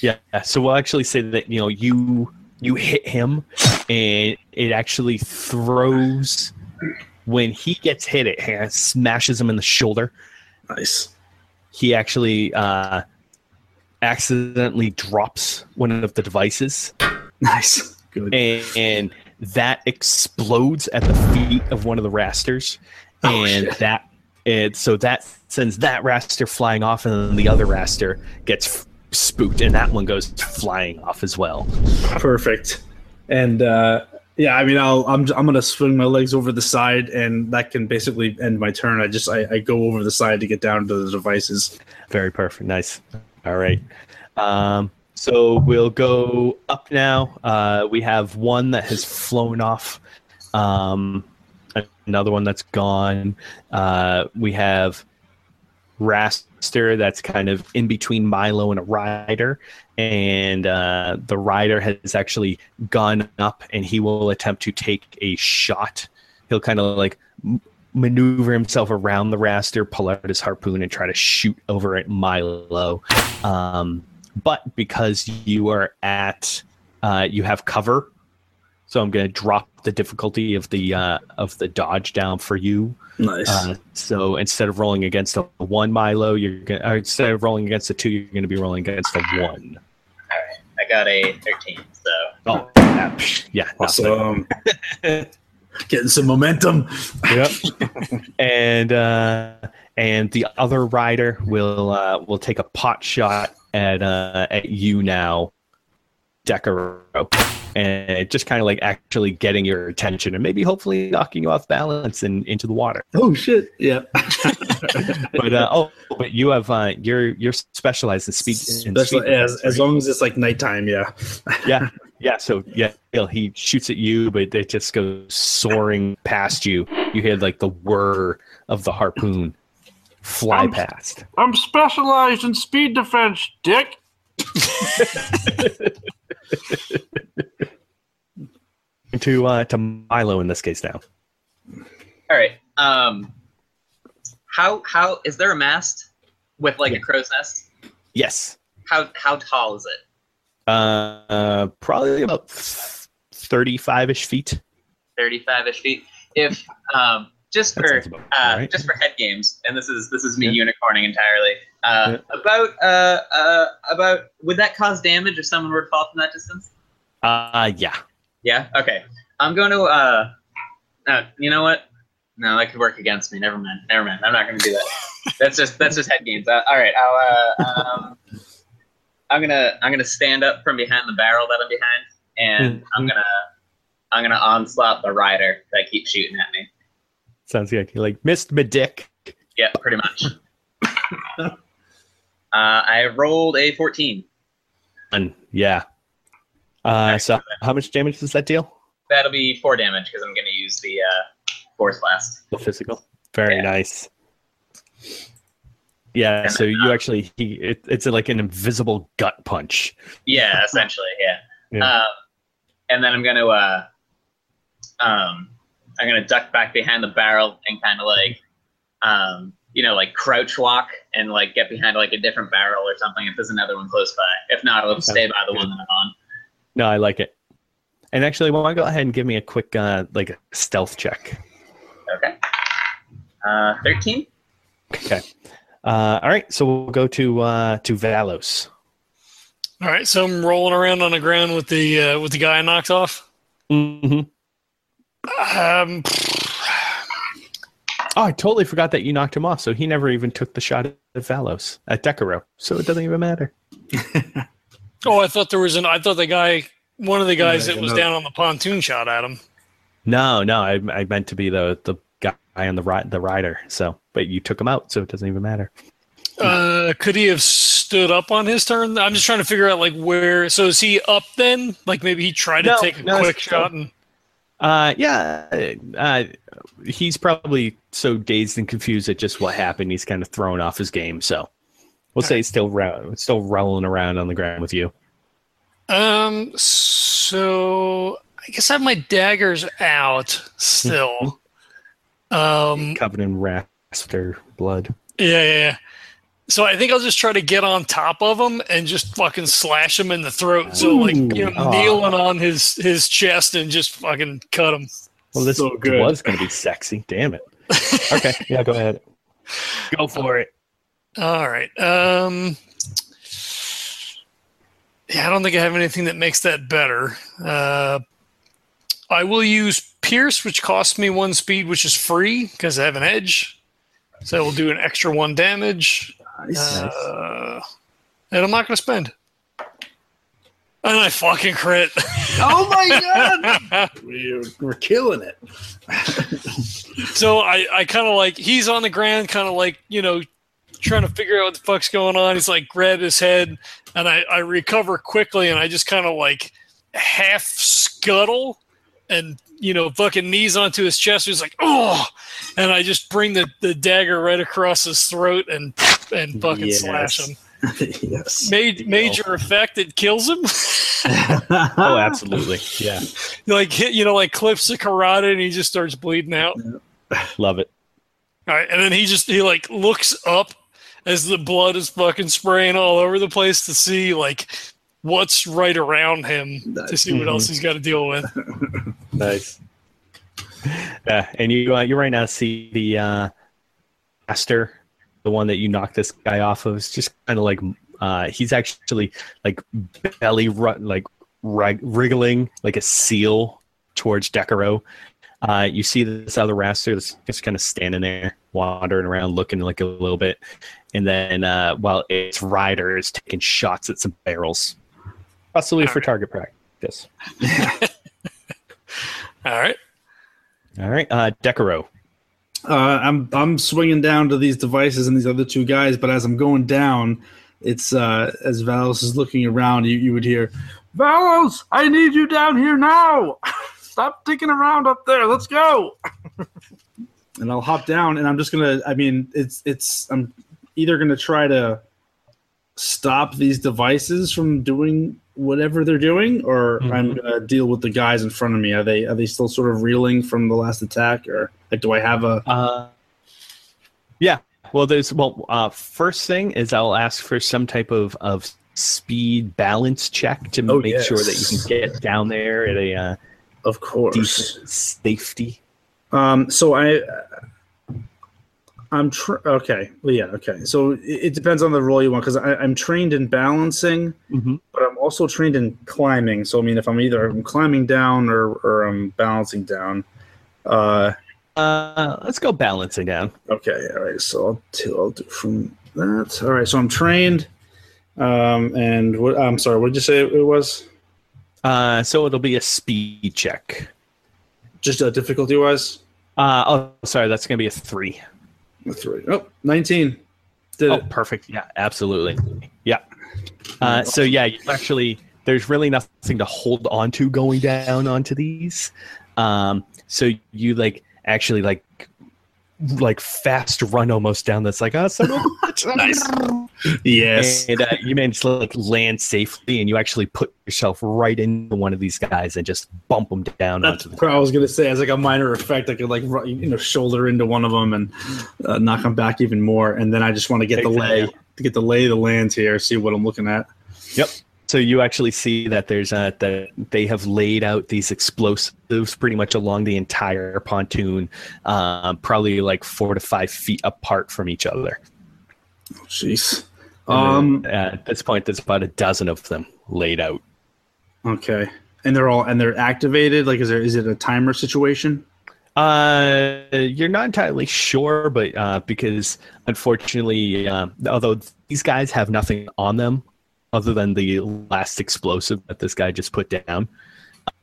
yeah, so we'll actually say that you know you you hit him, and it actually throws when he gets hit. It smashes him in the shoulder. nice. He actually uh, accidentally drops one of the devices. Nice. Good. and, and that explodes at the feet of one of the rasters, Oh, and shit. that and so that sends that raster flying off, and then the other raster gets f- spooked, and that one goes flying off as well. Perfect. And uh, yeah, I mean, I'll I'm I'm gonna swing my legs over the side, and that can basically end my turn. I just I, I go over the side to get down to the devices. Very perfect, nice. All right, um, so we'll go up now. Uh, we have one that has flown off. Um, another one that's gone. Uh, we have Raster that's kind of in between Milo and a rider, and uh, the rider has actually gone up, and he will attempt to take a shot. He'll kind of like maneuver himself around the raster, pull out his harpoon, and try to shoot over at Milo. Um, but because you are at, uh, you have cover, so I'm going to drop the difficulty of the uh, of the dodge down for you. Nice. Uh, so instead of rolling against a one Milo, you're going to instead of rolling against a two, you're going to be rolling against a one. I got a 13, so Oh, yeah, yeah awesome. <laughs> Getting some momentum. Yep. <laughs> and uh, and the other rider will uh, will take a pot shot at uh, at you now, Decaro, and just kind of like actually getting your attention and maybe hopefully knocking you off balance and into the water. Oh shit! Yeah. <laughs> <laughs> but uh, oh, but you have uh, you're you're specialized in speed. In Especially speed as, defense, as long as it's like nighttime, yeah. <laughs> yeah, yeah. So yeah, he shoots at you, but it just goes soaring past you. You hear like the whir of the harpoon fly I'm- past. I'm specialized in speed defense, Dick. <laughs> To uh, to Milo in this case now. All right. Um, how how is there a mast with like Yeah. a crow's nest? Yes, How how tall is it? uh, probably about thirty-five ish feet. Thirty-five ish feet. If um, just for about uh, right. just for head games, and this is this is me Yeah. unicorning entirely. Uh, About uh, uh, about would that cause damage if someone were to fall from that distance? Uh, yeah. Yeah. Okay. I'm going to. Uh, uh, you know what? No, that could work against me. Never mind. Never mind. I'm not going to do that. <laughs> that's just that's just head games. Uh, all right. I'll. Uh, um, I'm gonna I'm gonna stand up from behind the barrel that I'm behind, and I'm gonna I'm gonna onslaught the rider that keeps shooting at me. Sounds good. You're like missed my dick. Yeah, pretty much. <laughs> uh, I rolled a 14. And yeah. Uh, so how much damage does that deal? That'll be four damage because I'm going to use the uh, force blast. The physical. Very Yeah. nice. Yeah. And So then, you uh, actually he it, it's like an invisible gut punch. Yeah, essentially, yeah. Yeah. Uh, and then I'm going to uh, um, I'm going to duck back behind the barrel and kind of like, um, you know, like crouch walk and like get behind like a different barrel or something if there's another one close by. If not, I'll stay by the one that I'm on. No, I like it. And actually, why don't you go ahead and give me a quick uh, like a stealth check? Okay. Uh, 13. Okay. Uh, all right. So we'll go to uh, to Valos. All right, so I'm rolling around on the ground with the uh, with the guy I knocked off. Mm-hmm. Um, Oh, I totally forgot that you knocked him off. So he never even took the shot at Valos at Decaro. So it doesn't even matter. <laughs> oh, I thought there was an. I thought the guy, one of the guys Yeah, that was no. down on the pontoon, shot at him. No, no, I, I meant to be the the guy on the ri- the rider. So, but you took him out, so it doesn't even matter. Uh, could he have stood up on his turn? I'm just trying to figure out like where. So is he up then? Like maybe he tried to No, take a no, quick it's- shot and. Uh, yeah, uh, he's probably so dazed and confused at just what happened. He's kind of thrown off his game. So we'll say he's still ro- still rolling around on the ground with you. Um. So I guess I have my daggers out still. <laughs> um. covered in raster blood. Yeah, yeah. yeah. So I think I'll just try to get on top of him and just fucking slash him in the throat. So like you know, Ooh. kneeling on his his chest and just fucking cut him. Well, this So good. was going to be sexy. Damn it. Okay, <laughs> yeah, go ahead. Go for it. All right. Um. Yeah, I don't think I have anything that makes that better. Uh, I will use Pierce, which costs me one speed, which is free because I have an edge. So we'll do an extra one damage. Nice. Uh, and I'm not going to spend. And I fucking crit. <laughs> oh my god! <laughs> we're, we're killing it. <laughs> so I, I kind of like, he's on the ground, kind of like, you know, trying to figure out what the fuck's going on. He's like, grab his head, and I, I recover quickly, and I just kind of like half scuttle and, you know, fucking knees onto his chest. He's like, oh, and I just bring the, the dagger right across his throat and, and fucking Yes. slash him. <laughs> yes. Made, major effect, it kills him. <laughs> Oh, absolutely. Yeah, like hit, you know, like clips the carotid, and he just starts bleeding out. love it. All right, and then he just he like looks up as the blood is fucking spraying all over the place to see like what's right around him to see what else he's got to deal with. <laughs> Nice. Yeah, and you uh, you right now see the uh, raster, the one that you knocked this guy off of, is just kind of like uh, he's actually like belly ru- like rig- wriggling like a seal towards Decaro. Uh, you see this other raster that's just kind of standing there, wandering around, looking like a little bit, and then uh, while its rider is taking shots at some barrels, possibly for target practice. <laughs> All right, All right, uh, Decaro. Uh, I'm I'm swinging down to these devices and these other two guys, but as I'm going down, it's uh, as Valos is looking around, you, you would hear, Valos, I need you down here now. <laughs> Stop dicking around up there. Let's go. <laughs> and I'll hop down, and I'm just gonna. I mean, it's it's. I'm either gonna try to stop these devices from doing whatever they're doing, or Mhm. I'm gonna deal with the guys in front of me. Are they are they still sort of reeling from the last attack, or like do I have a? Uh, yeah. Well, there's well. Uh, first thing is I'll ask for some type of of speed balance check to Oh, make sure that you can get down there at a uh, Of course. safety. Um, so I, I'm tr- okay. Well, yeah, okay. So it, it depends on the role you want because I'm trained in balancing, Mm-hmm. but I'm also trained in climbing. So I mean, if I'm either I'm climbing down or or I'm balancing down. Uh, Uh, let's go balancing down. okay. All right. So I'll do, I'll do from that. All right. So I'm trained. Um, and what? I'm sorry. What did you say it was? Uh, so it'll be a speed check. Just uh, difficulty wise. Uh, oh, sorry, that's gonna be a three. Three. Oh, 19. Did Oh, it. perfect. Yeah, absolutely. Yeah. Uh, so yeah, you actually there's really nothing to hold on to going down onto these. Um, so you like actually like like fast run almost down this like oh son of a bitch. Nice. Yes. and uh, you manage to like land safely and you actually put yourself right into one of these guys and just bump them down That's onto the what I was gonna say. As like a minor effect, I could like ru- you know shoulder into one of them and uh, knock them back even more. And then I just want to get the lay to get the lay of the land here, see what I'm looking at. So you actually see that there's uh that they have laid out these explosives pretty much along the entire pontoon, um, probably like four to five feet apart from each other. Jeez. And Um. uh, at this point, there's about a dozen of them laid out. Okay. And they're all and they're activated. Like, is there is it a timer situation? Uh, you're not entirely sure, but uh, because unfortunately, uh, although these guys have nothing on them other than the last explosive that this guy just put down,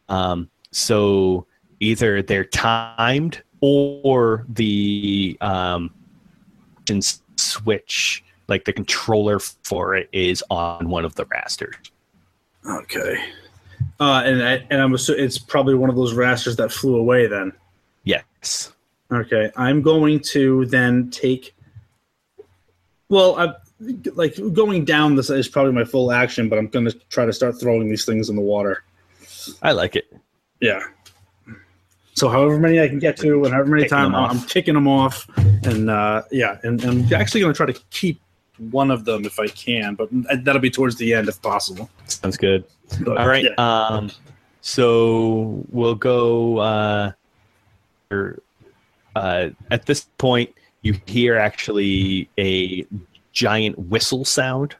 um, so either they're timed or the um, switch, like the controller for it, is on one of the rasters. Okay. Uh, and I, and I'm assuming it's probably one of those rasters that flew away. Then. Yes. Okay, I'm going to then take. Well, I like going down this is probably my full action, but I'm going to try to start throwing these things in the water. I like it. Yeah. So however many I can get to, and however many times I'm. I'm kicking them off, and uh, yeah, and, and I'm actually going to try to keep one of them if I can, but that'll be towards the end if possible. Sounds good. But, All right. yeah. Um, so we'll go. Uh, or, uh, at this point, you hear actually a giant whistle sound,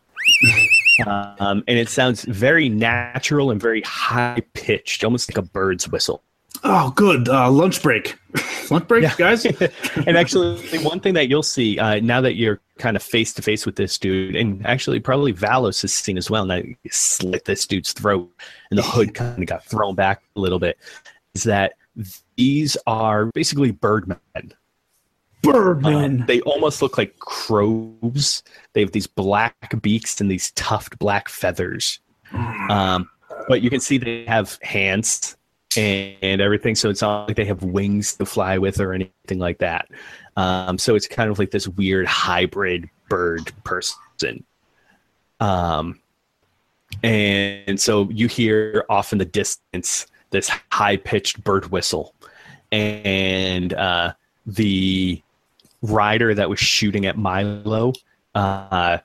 um, and it sounds very natural and very high pitched, almost like a bird's whistle. Oh, good. Uh, lunch break. <laughs> lunch break, Yeah. guys. <laughs> and actually, one thing that you'll see uh, now that you're kind of face to face with this dude, and actually probably Valos has seen as well. Now you slit this dude's throat, and the hood kind of got thrown back a little bit. Is that these are basically birdmen. Birdman. Uh, they almost look like crows. They have these black beaks and these tufted black feathers. Um, but you can see they have hands and, and everything, so it's not like they have wings to fly with or anything like that. Um, so it's kind of like this weird hybrid bird person. Um, and so you hear off in the distance this high pitched bird whistle, and uh, the rider that was shooting at Milo uh,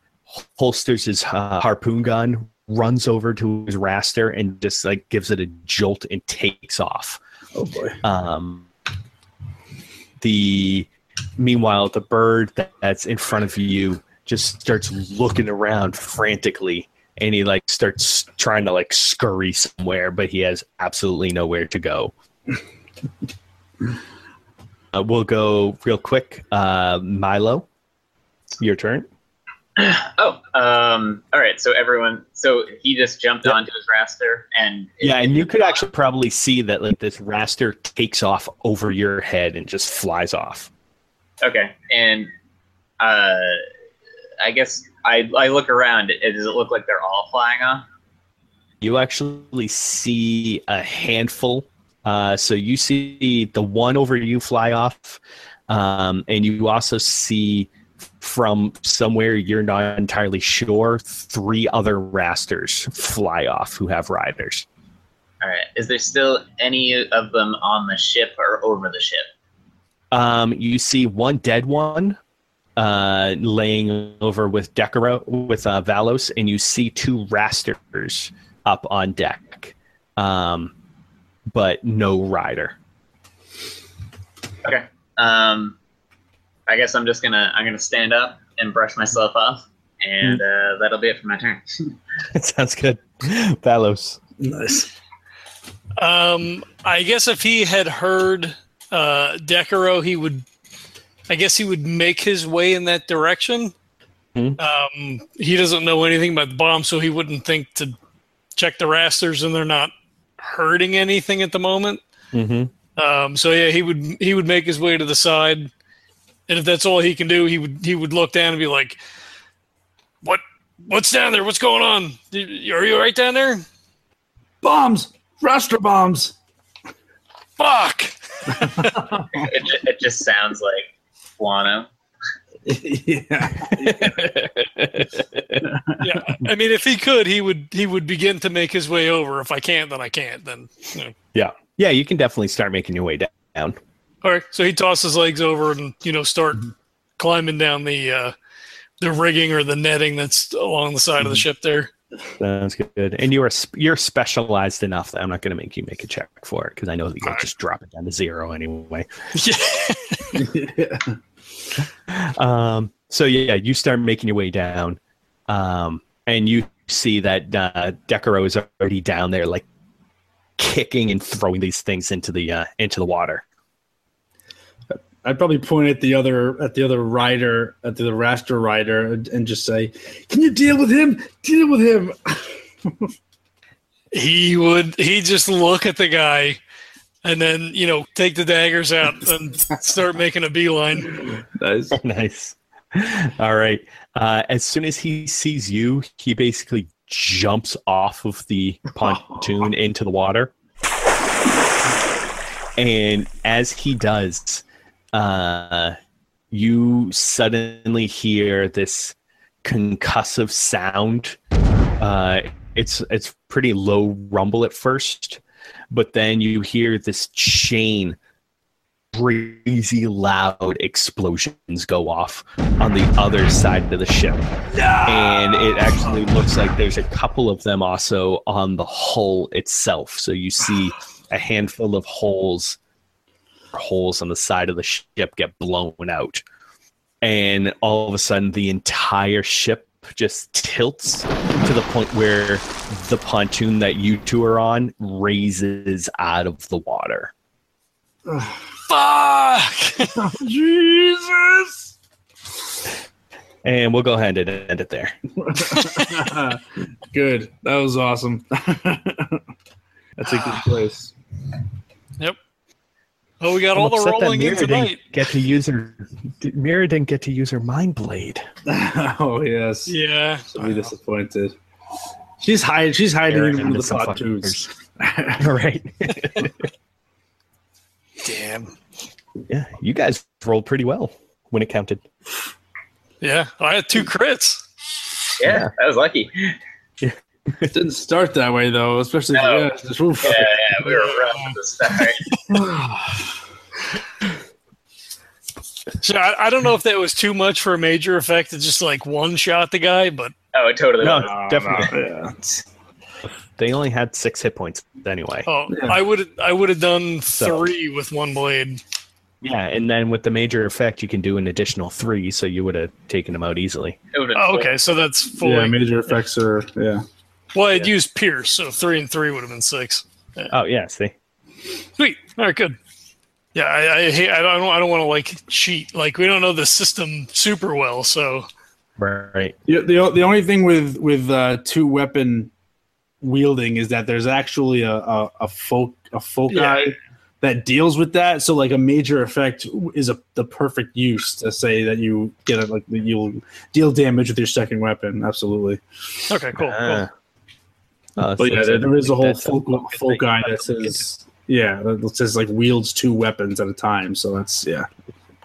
holsters his uh, harpoon gun, runs over to his raster, and just like gives it a jolt and takes off. oh boy. Um, the meanwhile, the bird that's in front of you just starts looking around frantically, and he like starts trying to like scurry somewhere, but he has absolutely nowhere to go. <laughs> uh, we'll go real quick. Uh, Milo, your turn. <clears throat> Oh, um, all right. So everyone, so he just jumped Yep. onto his raster and Yeah, and you could actually probably see that like this raster takes off over your head and just flies off. Okay, and uh, I guess I I look around. Does it look like they're all flying off? You actually see a handful. Uh, so you see the one over you fly off, um, and you also see from somewhere you're not entirely sure three other rasters fly off who have riders. All right. Is there still any of them on the ship or over the ship? Um, you see one dead one uh, laying over with Decaro with uh, Valos, and you see two rasters up on deck, um, but no rider. Okay. Um, I guess I'm just gonna I'm gonna stand up and brush myself off, and uh, that'll be it for my turn. That <laughs> <laughs> sounds good, Valos. Nice. Um, I guess if he had heard uh, Decaro, he would. I guess he would make his way in that direction. Hmm. Um, he doesn't know anything about the bomb, so he wouldn't think to check the rasters, and they're not hurting anything at the moment. Mm-hmm. Um, so yeah, he would he would make his way to the side, and if that's all he can do, he would he would look down and be like, "What what's down there? What's going on? Are you right down there? Bombs! Raster bombs! Fuck!" <laughs> it, ju- it just sounds like guano. Yeah. <laughs> yeah, I mean, if he could, he would he would begin to make his way over. If I can't, then I can't. Then you know. Yeah, yeah, you can definitely start making your way down. all right. So he tosses his legs over and you know start Mm-hmm. climbing down the uh, the rigging or the netting that's along the side of Mm-hmm. the ship there. Sounds good. And you are you're specialized enough that I'm not going to make you make a check for it because I know that you'll Alright. just drop it down to zero anyway. <laughs> yeah. <laughs> <laughs> Um, so yeah, you start making your way down, um, and you see that uh, Decaro is already down there, like kicking and throwing these things into the uh, into the water. I'd probably point at the other at the other rider at the raster rider and, and just say, "Can you deal with him? Deal with him." <laughs> he would he just look at the guy and then you know take the daggers out <laughs> and start making a beeline nice. <laughs> nice. All right. Uh, as soon as he sees you, he basically jumps off of the pontoon <laughs> into the water. And as he does, uh, you suddenly hear this concussive sound. Uh, it's it's pretty low rumble at first, but then you hear this chain crazy loud explosions go off on the other side of the ship. And it actually looks like there's a couple of them also on the hull itself. So you see a handful of holes holes on the side of the ship get blown out. And all of a sudden the entire ship just tilts to the point where the pontoon that you two are on raises out of the water. fuck <laughs> Jesus. And we'll go ahead and end it there. <laughs> good. That was awesome. <laughs> That's a good place. Yep. Oh we got I'm all the upset that rolling in tonight didn't get to use her. Mira didn't get to use her mind blade. oh yes. yeah She'll be disappointed. She's hiding. She's hiding Mira in one into of the some pontoons. All right. damn yeah, you guys rolled pretty well when it counted. yeah i had two crits Yeah, I was lucky. Yeah, It didn't start that way though, especially No. yeah, just, oof. yeah, we were rough at the start. <sighs> so I, I don't know if that was too much for a major effect to just like one shot the guy but Oh, it totally. No, was. Oh, definitely. yeah. They only had six hit points anyway. oh Yeah. i would i would have done So- three with one blade Yeah, and then with the major effect, you can do an additional three, so you would have taken them out easily. It would've been oh, okay so that's fully Yeah, major effects are yeah. well i'd used pierce so three and three would have been six Oh yeah, see. Sweet. All right, good. Yeah, I, I. I don't. I don't want to like cheat. Like we don't know the system super well, so Right. The, the, the only thing with with uh, two weapon wielding is that there's actually a a, a folk a foci Yeah. that deals with that. So like a major effect is a the perfect use to say that you get it like that you'll deal damage with your second weapon. Absolutely. Okay, cool. Ah. Oh, But yeah, there, there is a whole that's full, good full thing. guy that says yeah that says like wields two weapons at a time. So that's yeah.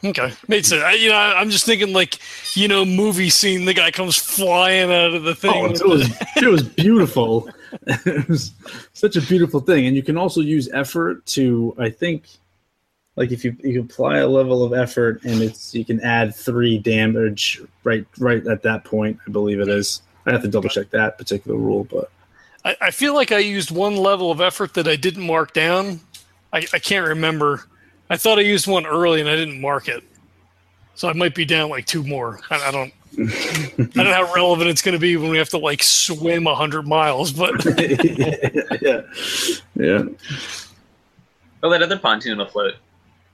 Okay, made sense. I, you know, I'm just thinking like, you know, movie scene. The guy comes flying out of the thing. Oh, it was it was beautiful. <laughs> it was such a beautiful thing, and you can also use effort to. I think, like if you you apply a level of effort, and it's you can add three damage right right at that point. I believe it is. I have to double check that particular rule, but I, I feel like I used one level of effort that I didn't mark down. I, I can't remember. I thought I used one early and I didn't mark it, so I might be down like two more. I, I don't. I don't know how relevant it's going to be when we have to like swim a hundred miles, but yeah, <laughs> yeah, Oh, that other pontoon will float.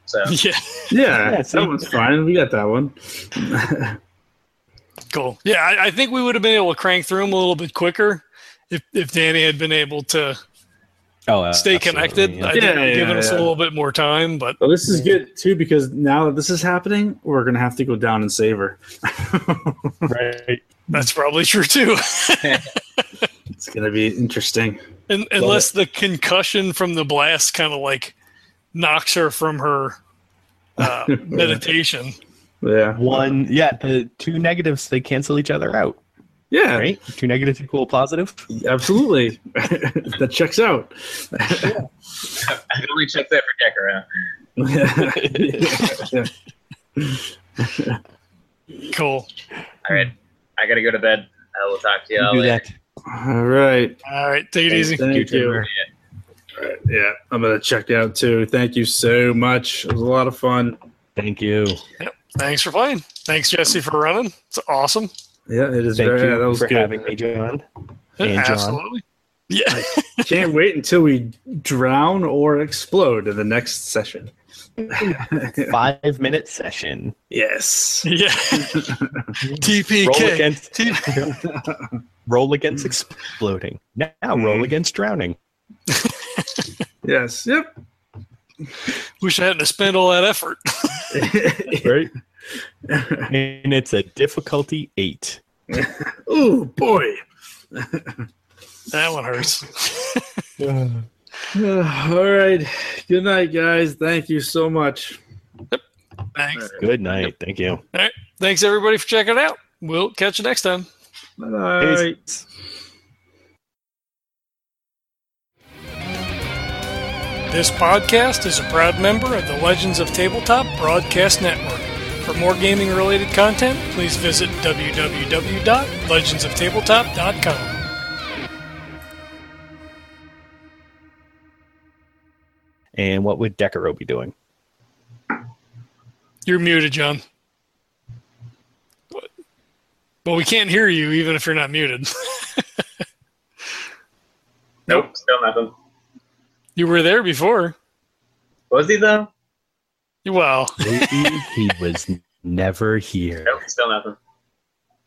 So <laughs> yeah, yeah. see? that one's fine. We got that one. <laughs> cool. Yeah, I, I think we would have been able to crank through them a little bit quicker if if Danny had been able to Oh, uh, stay connected. yeah. I think Yeah, it would have yeah, us a little bit more time, but Well, this is good too because now that this is happening, we're gonna have to go down and save her. <laughs> Right. that's probably true too. <laughs> It's gonna be interesting. Un unless the concussion from the blast kind of like knocks her from her uh, <laughs> meditation. Yeah. One, yeah, the two negatives they cancel each other out, Yeah. right? Two negatives equal a positive. Absolutely. <laughs> that checks out. I can only check that for Decaro. <laughs> Cool. All right, I gotta go to bed. I will talk to you all do later. that. All right. All right, take it easy. Thank You you. too. All right. Yeah, I'm gonna check out too. Thank you so much. It was a lot of fun. Thank you. Yep. Thanks for playing. Thanks, Jesse, for running. It's awesome. Yeah, it is Thank very. you yeah, that was for good. having me, John. And John. Absolutely. Yeah. Can't wait until we drown or explode in the next session. <laughs> Five minute session. yes. Yeah. <laughs> Roll TPK. against <laughs> roll against exploding. Now roll mm-hmm. against drowning. Yes. Yep. Wish I hadn't spent all that effort. Right. And it's a difficulty eight. <laughs> oh boy. That one hurts. <laughs> <sighs> all right. Good night, guys. Thank you so much. Thanks. Good night. Thank you. Thanks, everybody, for checking out. We'll catch you next time. Bye bye. This podcast is a proud member of the Legends of Tabletop Broadcast Network. For more gaming related content, please visit www.legendsoftabletop.com. And what would Decaro be doing? You're muted, John. Well, we can't hear you even if you're not muted. <laughs> Nope, still nothing. you were there before. Was he though? Well, Maybe he was never here. Nope, still nothing.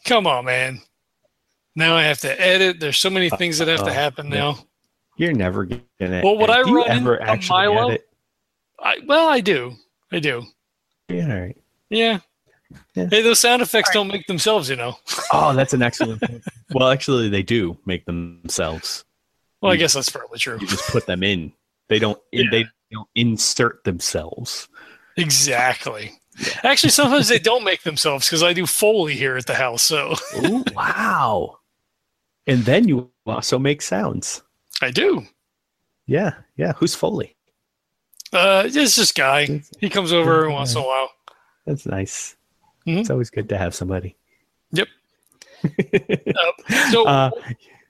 come on, man. Now I have to edit. There's so many things that have to Uh-oh. happen now. You're never gonna. Well, would I run ever a actually Milo? edit? I, well, I do. I do. Yeah, all right. Yeah. Yeah. Hey, those sound effects don't make themselves, you know. <laughs> Oh, that's an excellent point. Well, actually, they do make themselves. Well, I guess that's probably true. You just put them in. They don't. Yeah. They don't insert themselves. Exactly. Actually, sometimes they don't make themselves because I do Foley here at the house. So Ooh, <laughs> wow. And then you also make sounds. I do. Yeah, yeah. Who's Foley? Uh, it's this guy. He comes over every once in a while. That's nice. Mhm. It's always good to have somebody. Yep. <laughs> Uh, so Uh,